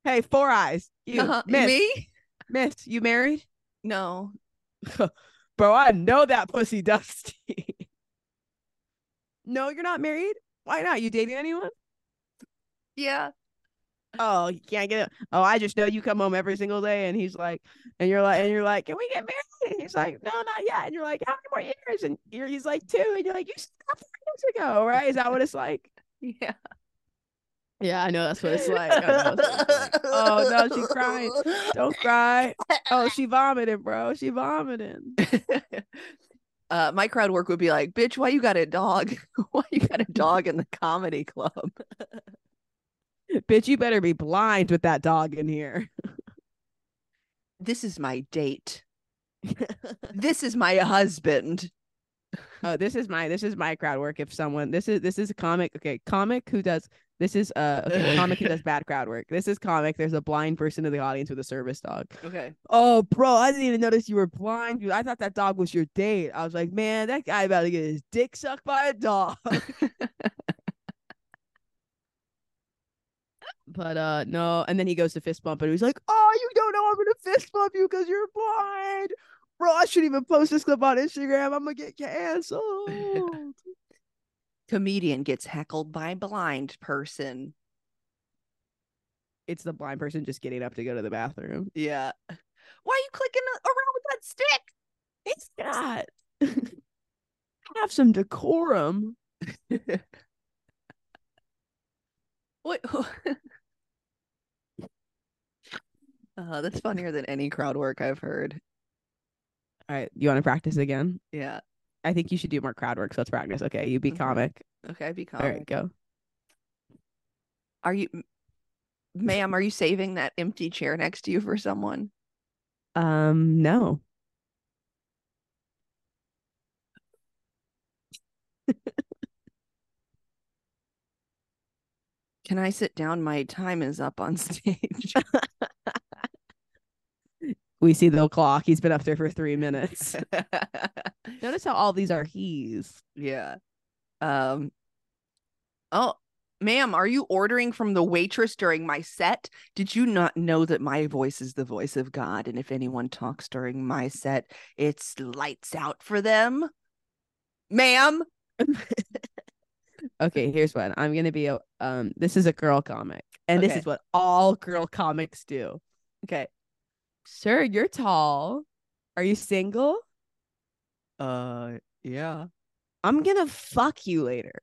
Speaker 3: Hey, four eyes. You,
Speaker 2: Uh-huh.
Speaker 3: miss,
Speaker 2: Me?
Speaker 3: miss, you married?
Speaker 2: No. <laughs>
Speaker 3: Bro, I know that pussy dusty. <laughs> no, you're not married? Why not? You dating anyone?
Speaker 2: Yeah.
Speaker 3: Oh, you can't get it. Oh, I just know you come home every single day, and he's like, and you're like, and you're like, can we get married? And he's like, no, not yet. And you're like, how many more years? And you're, he's like, two. And you're like, you stopped four years ago, right? Is that what it's like? <laughs>
Speaker 2: Yeah.
Speaker 3: Yeah, I know that's what it's like. I know that's what it's like. Oh no, she's crying. Don't <laughs> cry. Oh, she vomited, bro. She vomited. <laughs>
Speaker 2: uh, my crowd work would be like, bitch, why you got a dog? why you got a dog in the comedy club?
Speaker 3: Bitch, you better be blind with that dog in here. <laughs>
Speaker 2: This is my date. <laughs> This is my husband.
Speaker 3: Oh, this is my this is my crowd work. If someone this is this is a comic. Okay, comic who does this is uh okay, comic who does <laughs> bad crowd work. This is comic. There's a blind person in the audience with a service dog.
Speaker 2: Okay.
Speaker 3: Oh, bro, I didn't even notice you were blind. dude. I thought that dog was your date. I was like, man, that guy about to get his dick sucked by a dog. But uh no, and then he goes to fist bump and he's like, Oh, you don't know I'm gonna fist bump you because you're blind. Bro, I shouldn't even post this clip on Instagram. I'm gonna get canceled. <laughs>
Speaker 2: Comedian gets heckled by blind person.
Speaker 3: it's the blind person just getting up to go to the bathroom.
Speaker 2: Yeah. Why are you clicking around with that stick?
Speaker 3: It's not. <laughs> Have some decorum. <laughs>
Speaker 2: What? Uh, that's funnier than any crowd work I've heard.
Speaker 3: All right, you want to practice again?
Speaker 2: Yeah.
Speaker 3: I think you should do more crowd work. So let's practice. Okay, you be
Speaker 2: Mhm.
Speaker 3: comic.
Speaker 2: Okay, be calm.
Speaker 3: All right, go.
Speaker 2: Are you, ma'am? Are you saving that empty chair next to you for someone?
Speaker 3: Um, no.
Speaker 2: Can I sit down? My time is up on stage. <laughs> <laughs>
Speaker 3: We see the clock. He's been up there for three minutes. <laughs> <laughs> Notice how all these are he's.
Speaker 2: yeah. Um. Oh, ma'am, are you ordering from the waitress during my set? Did you not know that my voice is the voice of God, and if anyone talks during my set, it's lights out for them? Ma'am. <laughs>
Speaker 3: Okay, here's what I'm gonna be. A, um, this is a girl comic, and this is what all girl comics do.
Speaker 2: Okay.
Speaker 3: Sir, you're tall. Are you single?
Speaker 2: Uh. Yeah.
Speaker 3: I'm gonna fuck you later,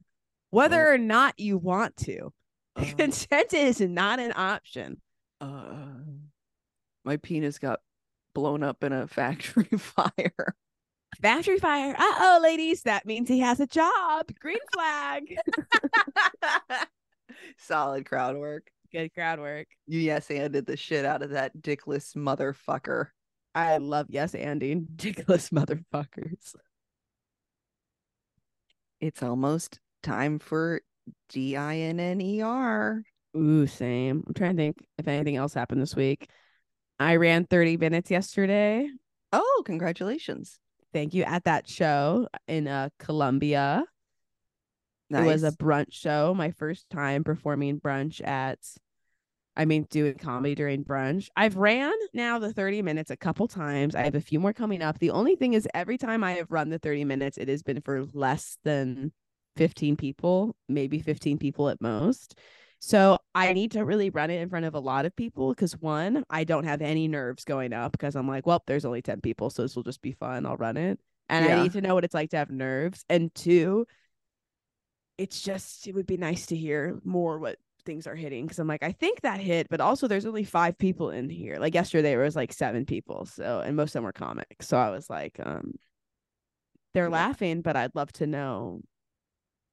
Speaker 3: whether
Speaker 2: Oh.
Speaker 3: or not you want to. <laughs>
Speaker 2: Uh,
Speaker 3: Consent is not an option.
Speaker 2: uh, my penis got blown up in a <laughs> factory fire.
Speaker 3: Factory fire. Uh oh, ladies. That means he has a job. Green flag. <laughs>
Speaker 2: Solid crowd work.
Speaker 3: Good crowd work.
Speaker 2: You yes anded the shit out of that dickless motherfucker.
Speaker 3: I love yes, Andy. <laughs> dickless motherfuckers.
Speaker 2: It's almost time for D I N N E R.
Speaker 3: Ooh, same. I'm trying to think if anything else happened this week. I ran 30 minutes yesterday.
Speaker 2: Oh, congratulations.
Speaker 3: Thank you at that show in uh Columbia.
Speaker 2: Nice.
Speaker 3: It was a brunch show. My first time performing brunch at, I mean, doing comedy during brunch. I've ran now the 30 minutes a couple times. I have a few more coming up. The only thing is, every time I have run the 30 minutes, it has been for less than 15 people, maybe 15 people at most. So I need to really run it in front of a lot of people because one, I don't have any nerves going up because I'm like, well, there's only 10 people, so this will just be fun. I'll run it. And I need to know what it's like to have nerves. And two, it's just it would be nice to hear more what things are hitting because I'm like, I think that hit, but also there's only five people in here. Like yesterday there was like seven people. So and most of them were comics. So I was like, um they're
Speaker 2: Yeah.
Speaker 3: laughing, but I'd love to know.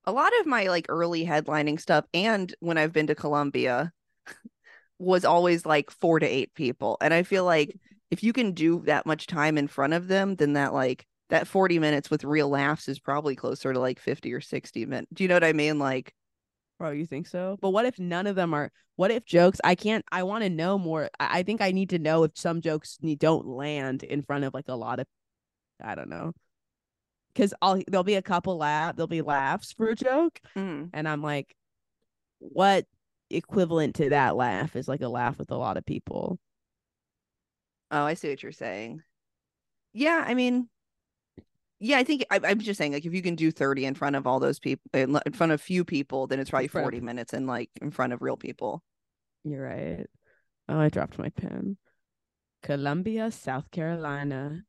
Speaker 2: a lot of my like early headlining stuff and when I've been to Columbia <laughs> was always like four to eight people. And I feel like if you can do that much time in front of them, then that like that 40 minutes with real laughs is probably closer to like 50 or 60 minutes. Do you know what I mean? Like,
Speaker 3: Bro, you think so? But what if none of them are what if jokes I can't I want to know more. I, I think I need to know if some jokes need, don't land in front of like a lot of I don't know. Cause I'll there'll be a couple laugh there'll be laughs for a joke.
Speaker 2: mm,
Speaker 3: And I'm like, what equivalent to that laugh is like a laugh with a lot of people?
Speaker 2: oh, I see what you're saying. Yeah, I mean, yeah, I think I, I'm just saying, like, if you can do 30 in front of all those people, in in front of few people, then it's probably
Speaker 3: front of-
Speaker 2: 40 minutes and like in front of real people.
Speaker 3: You're right. Oh, I dropped my pen. Columbia, South Carolina.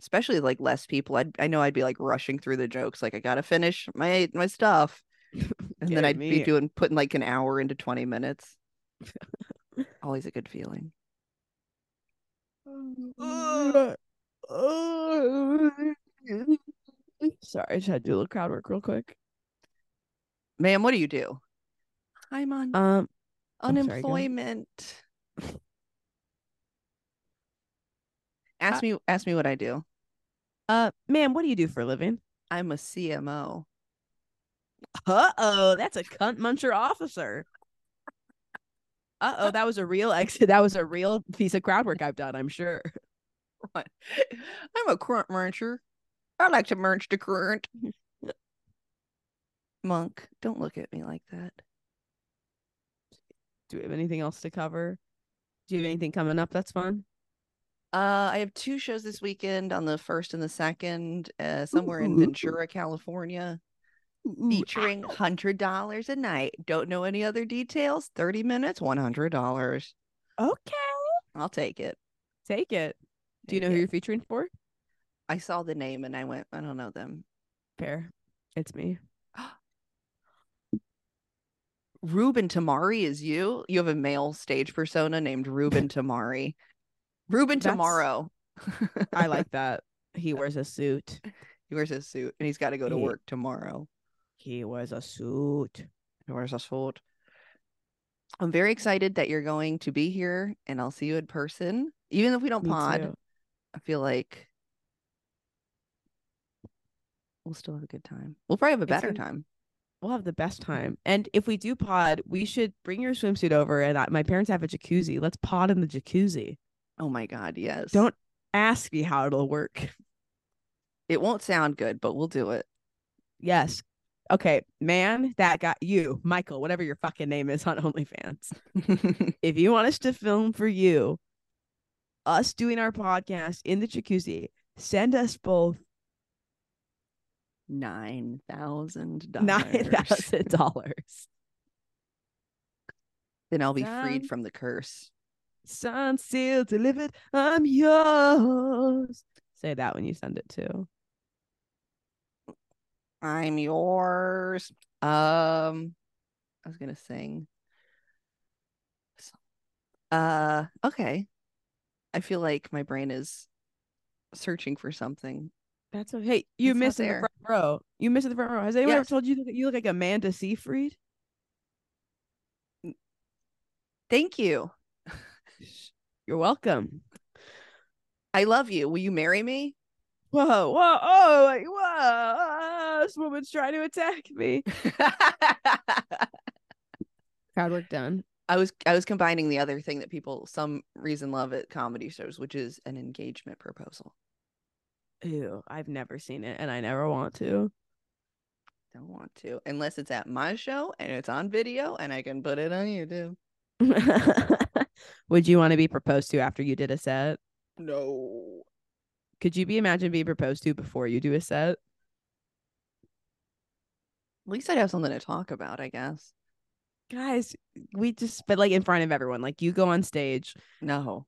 Speaker 2: especially like less people i'd i know i'd be like rushing through the jokes like i gotta finish my my stuff <laughs> and then i'd
Speaker 3: me.
Speaker 2: be doing putting like an hour into 20 minutes <laughs> always a good feeling Oh <laughs>
Speaker 3: sorry, I just had to do a little crowd work real quick.
Speaker 2: ma'am what do you do i'm on
Speaker 3: Um, oh, sorry,
Speaker 2: unemployment ask me ask me what i do
Speaker 3: uh, ma'am, what do you do for a living?
Speaker 2: i'm a cmo
Speaker 3: Uh oh, that's a cunt muncher officer. Uh oh, that was a real exit. <laughs> That was a real piece of crowd work I've done. I'm sure. <laughs>
Speaker 2: What? i'm a current mercher i like to merge the current monk don't look at me like that
Speaker 3: Do we have anything else to cover? Do you have anything coming up that's fun?
Speaker 2: Uh, I have two shows this weekend on the first and the second, uh, somewhere in Ventura, California,
Speaker 3: Ooh,
Speaker 2: featuring hundred dollars a night. Don't know any other details. Thirty minutes, one hundred dollars.
Speaker 3: okay,
Speaker 2: I'll take it.
Speaker 3: take it. Do you know who you're featuring for?
Speaker 2: I saw the name and I went, I don't know them.
Speaker 3: Fair. It's me. <gasps>
Speaker 2: Ruben Tamari is you. You have a male stage persona named Ruben Tamari. Ruben
Speaker 3: That's-
Speaker 2: Tomorrow.
Speaker 3: I like <laughs> that. He wears a suit.
Speaker 2: he wears a suit and he's got to go to
Speaker 3: He-
Speaker 2: work tomorrow.
Speaker 3: He wears a suit.
Speaker 2: He wears a suit. I'm very excited that you're going to be here and I'll see you in person. Even if we don't
Speaker 3: Me
Speaker 2: pod,
Speaker 3: too.
Speaker 2: I feel like we'll still have a good time. We'll probably have a better
Speaker 3: gonna-
Speaker 2: time.
Speaker 3: We'll have the best time. And if we do pod, we should bring your swimsuit over. And I, my parents have a jacuzzi. Let's pod in the jacuzzi.
Speaker 2: Oh my God, yes.
Speaker 3: Don't ask me how it'll work.
Speaker 2: it won't sound good, but we'll do it.
Speaker 3: Yes. Okay, man, that got you, Michael, whatever your fucking name is on <laughs> OnlyFans. <laughs> If you want us to film for you, us doing our podcast in the jacuzzi, send us both
Speaker 2: nine thousand dollars.
Speaker 3: thousand dollars. <laughs>
Speaker 2: Then I'll be
Speaker 3: Sound-
Speaker 2: freed from the curse.
Speaker 3: Signed, sealed, delivered. I'm yours. Say that when you send it too.
Speaker 2: I'm yours. Um, I was gonna sing. Uh, okay. I feel like my brain is searching for something.
Speaker 3: That's okay. Hey, you
Speaker 2: It's
Speaker 3: missed in the front row. You missed in the front row. Has anyone ever told you that you look like Amanda Seyfried?
Speaker 2: Thank you.
Speaker 3: You're welcome.
Speaker 2: I love you. Will you marry me?
Speaker 3: Whoa, whoa, oh, like, whoa, ah, this woman's trying to attack me. <laughs> Crowd work done.
Speaker 2: I was I was combining the other thing that people some reason love at comedy shows, which is an engagement proposal.
Speaker 3: Ew, I've never seen it and I never want to.
Speaker 2: Don't want to unless it's at my show and it's on video and I can put it on YouTube. <laughs>
Speaker 3: Would you want to be proposed to after you did a set?
Speaker 2: No.
Speaker 3: Could you be imagine being proposed to before you do a set?
Speaker 2: At least I'd have something to talk about, I guess.
Speaker 3: Guys, we just but like in front of everyone, like you go on stage
Speaker 2: No.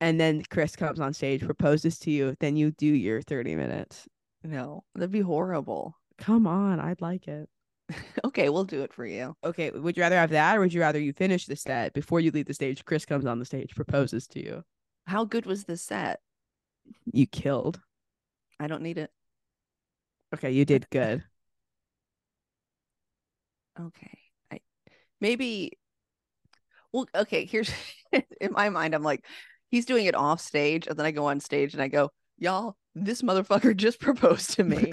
Speaker 3: and then Chris comes on stage, proposes to you, then you do your 30 minutes.
Speaker 2: No. That'd be horrible.
Speaker 3: Come on, I'd like it. <laughs>
Speaker 2: Okay, we'll do it for you.
Speaker 3: Okay, would you rather have that or would you rather you finish the set before you leave the stage? Chris comes on the stage, proposes to you.
Speaker 2: How good was the set?
Speaker 3: You killed.
Speaker 2: I don't need it.
Speaker 3: Okay, you did <laughs> good.
Speaker 2: Okay. Maybe well, okay, here's <laughs> in my mind, I'm like, he's doing it off stage, and then I go on stage and I go, Y'all, this motherfucker <laughs> just proposed to me.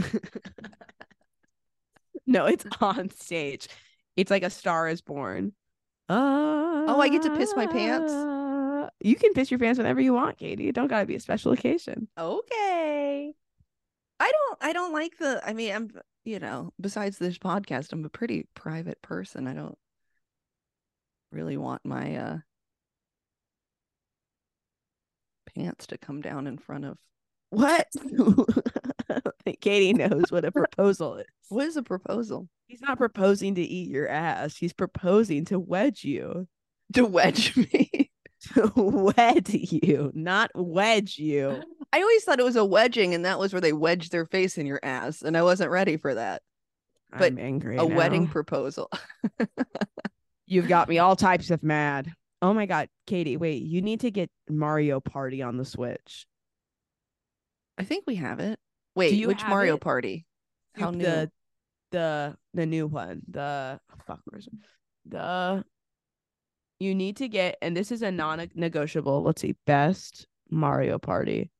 Speaker 2: <laughs>
Speaker 3: no, it's on stage. It's like a star is born. Oh,
Speaker 2: I get to piss my pants?
Speaker 3: Ah, you can piss your pants whenever you want, Katie. It don't gotta be a special occasion.
Speaker 2: okay. I don't I don't like the I mean, I'm you know, besides this podcast, I'm a pretty private person. I don't really want my uh pants to come down in front of <laughs>
Speaker 3: What? <laughs> Katie knows what a proposal is. <laughs>
Speaker 2: what is a proposal?
Speaker 3: He's not proposing to eat your ass. He's proposing to wedge you.
Speaker 2: To wedge me.
Speaker 3: To wed you, not wedge you. <gasps>
Speaker 2: I always thought it was a wedging, and that was where they wedged their face in your ass, and I wasn't ready for that. But
Speaker 3: I'm angry.
Speaker 2: a wedding proposal.
Speaker 3: You've got me all types of mad. Oh my god, Katie, wait, you need to get Mario Party on the Switch.
Speaker 2: I think we have it. Wait, which Mario
Speaker 3: it?
Speaker 2: Party? How new?
Speaker 3: the the the new one. The fuck where's it? the you need to get and this is a non-negotiable. Let's see. Best Mario Party.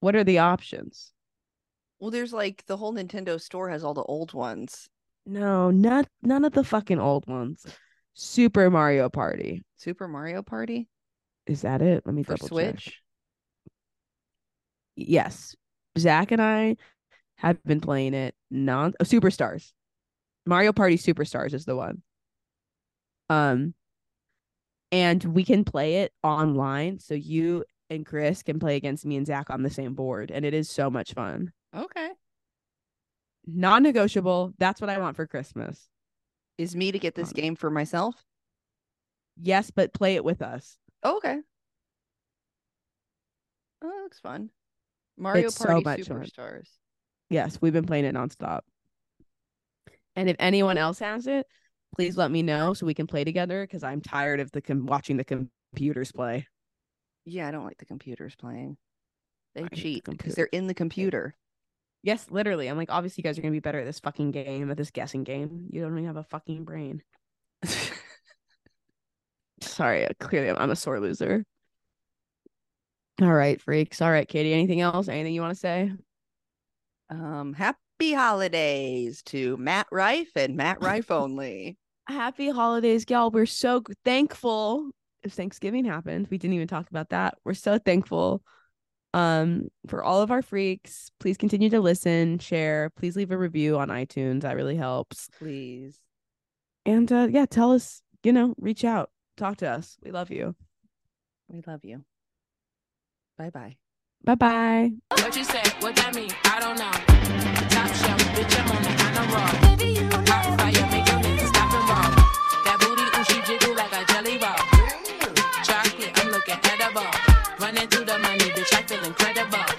Speaker 3: What are the options?
Speaker 2: Well, there's like the whole Nintendo store has all the old ones.
Speaker 3: No, not none of the fucking old ones. Super Mario Party.
Speaker 2: Super Mario Party
Speaker 3: Is that it? Let me
Speaker 2: for
Speaker 3: double check.
Speaker 2: Switch.
Speaker 3: yes zach and i have been playing it non oh, superstars mario party superstars is the one um and we can play it online so you and chris can play against me and zach on the same board and it is so much fun
Speaker 2: Okay.
Speaker 3: non-negotiable that's what i want for christmas
Speaker 2: Is me to get this game for myself?
Speaker 3: yes but play it with us
Speaker 2: Oh, okay. Oh, that looks fun. Mario
Speaker 3: It's so
Speaker 2: Party
Speaker 3: fun.
Speaker 2: Superstars.
Speaker 3: yes we've been playing it nonstop and if anyone else has it please let me know so we can play together because i'm tired of the com- watching the computers play
Speaker 2: Yeah, I don't like the computers playing. They
Speaker 3: I
Speaker 2: cheat because they're in the computer.
Speaker 3: Yes, literally. I'm like, obviously, you guys are gonna be better at this fucking game, at this guessing game. You don't even have a fucking brain. <laughs> Sorry, clearly I'm, I'm a sore loser. All right, freaks. All right, Katie. Anything else? Anything you want to say?
Speaker 2: um, happy holidays to Matt Rife and Matt Rife only. <laughs>
Speaker 3: Happy holidays, y'all. We're so thankful. If Thanksgiving happened, we didn't even talk about that. We're so thankful. Um, for all of our freaks, please continue to listen, share, please leave a review on iTunes. That really helps.
Speaker 2: Please.
Speaker 3: And uh, yeah, tell us, you know, reach out, talk to us. We love you.
Speaker 2: We love you. Bye bye.
Speaker 3: Bye bye.
Speaker 1: What you say? What that mean? I don't know. Top shelf, bitch, I'm on the and track incredible.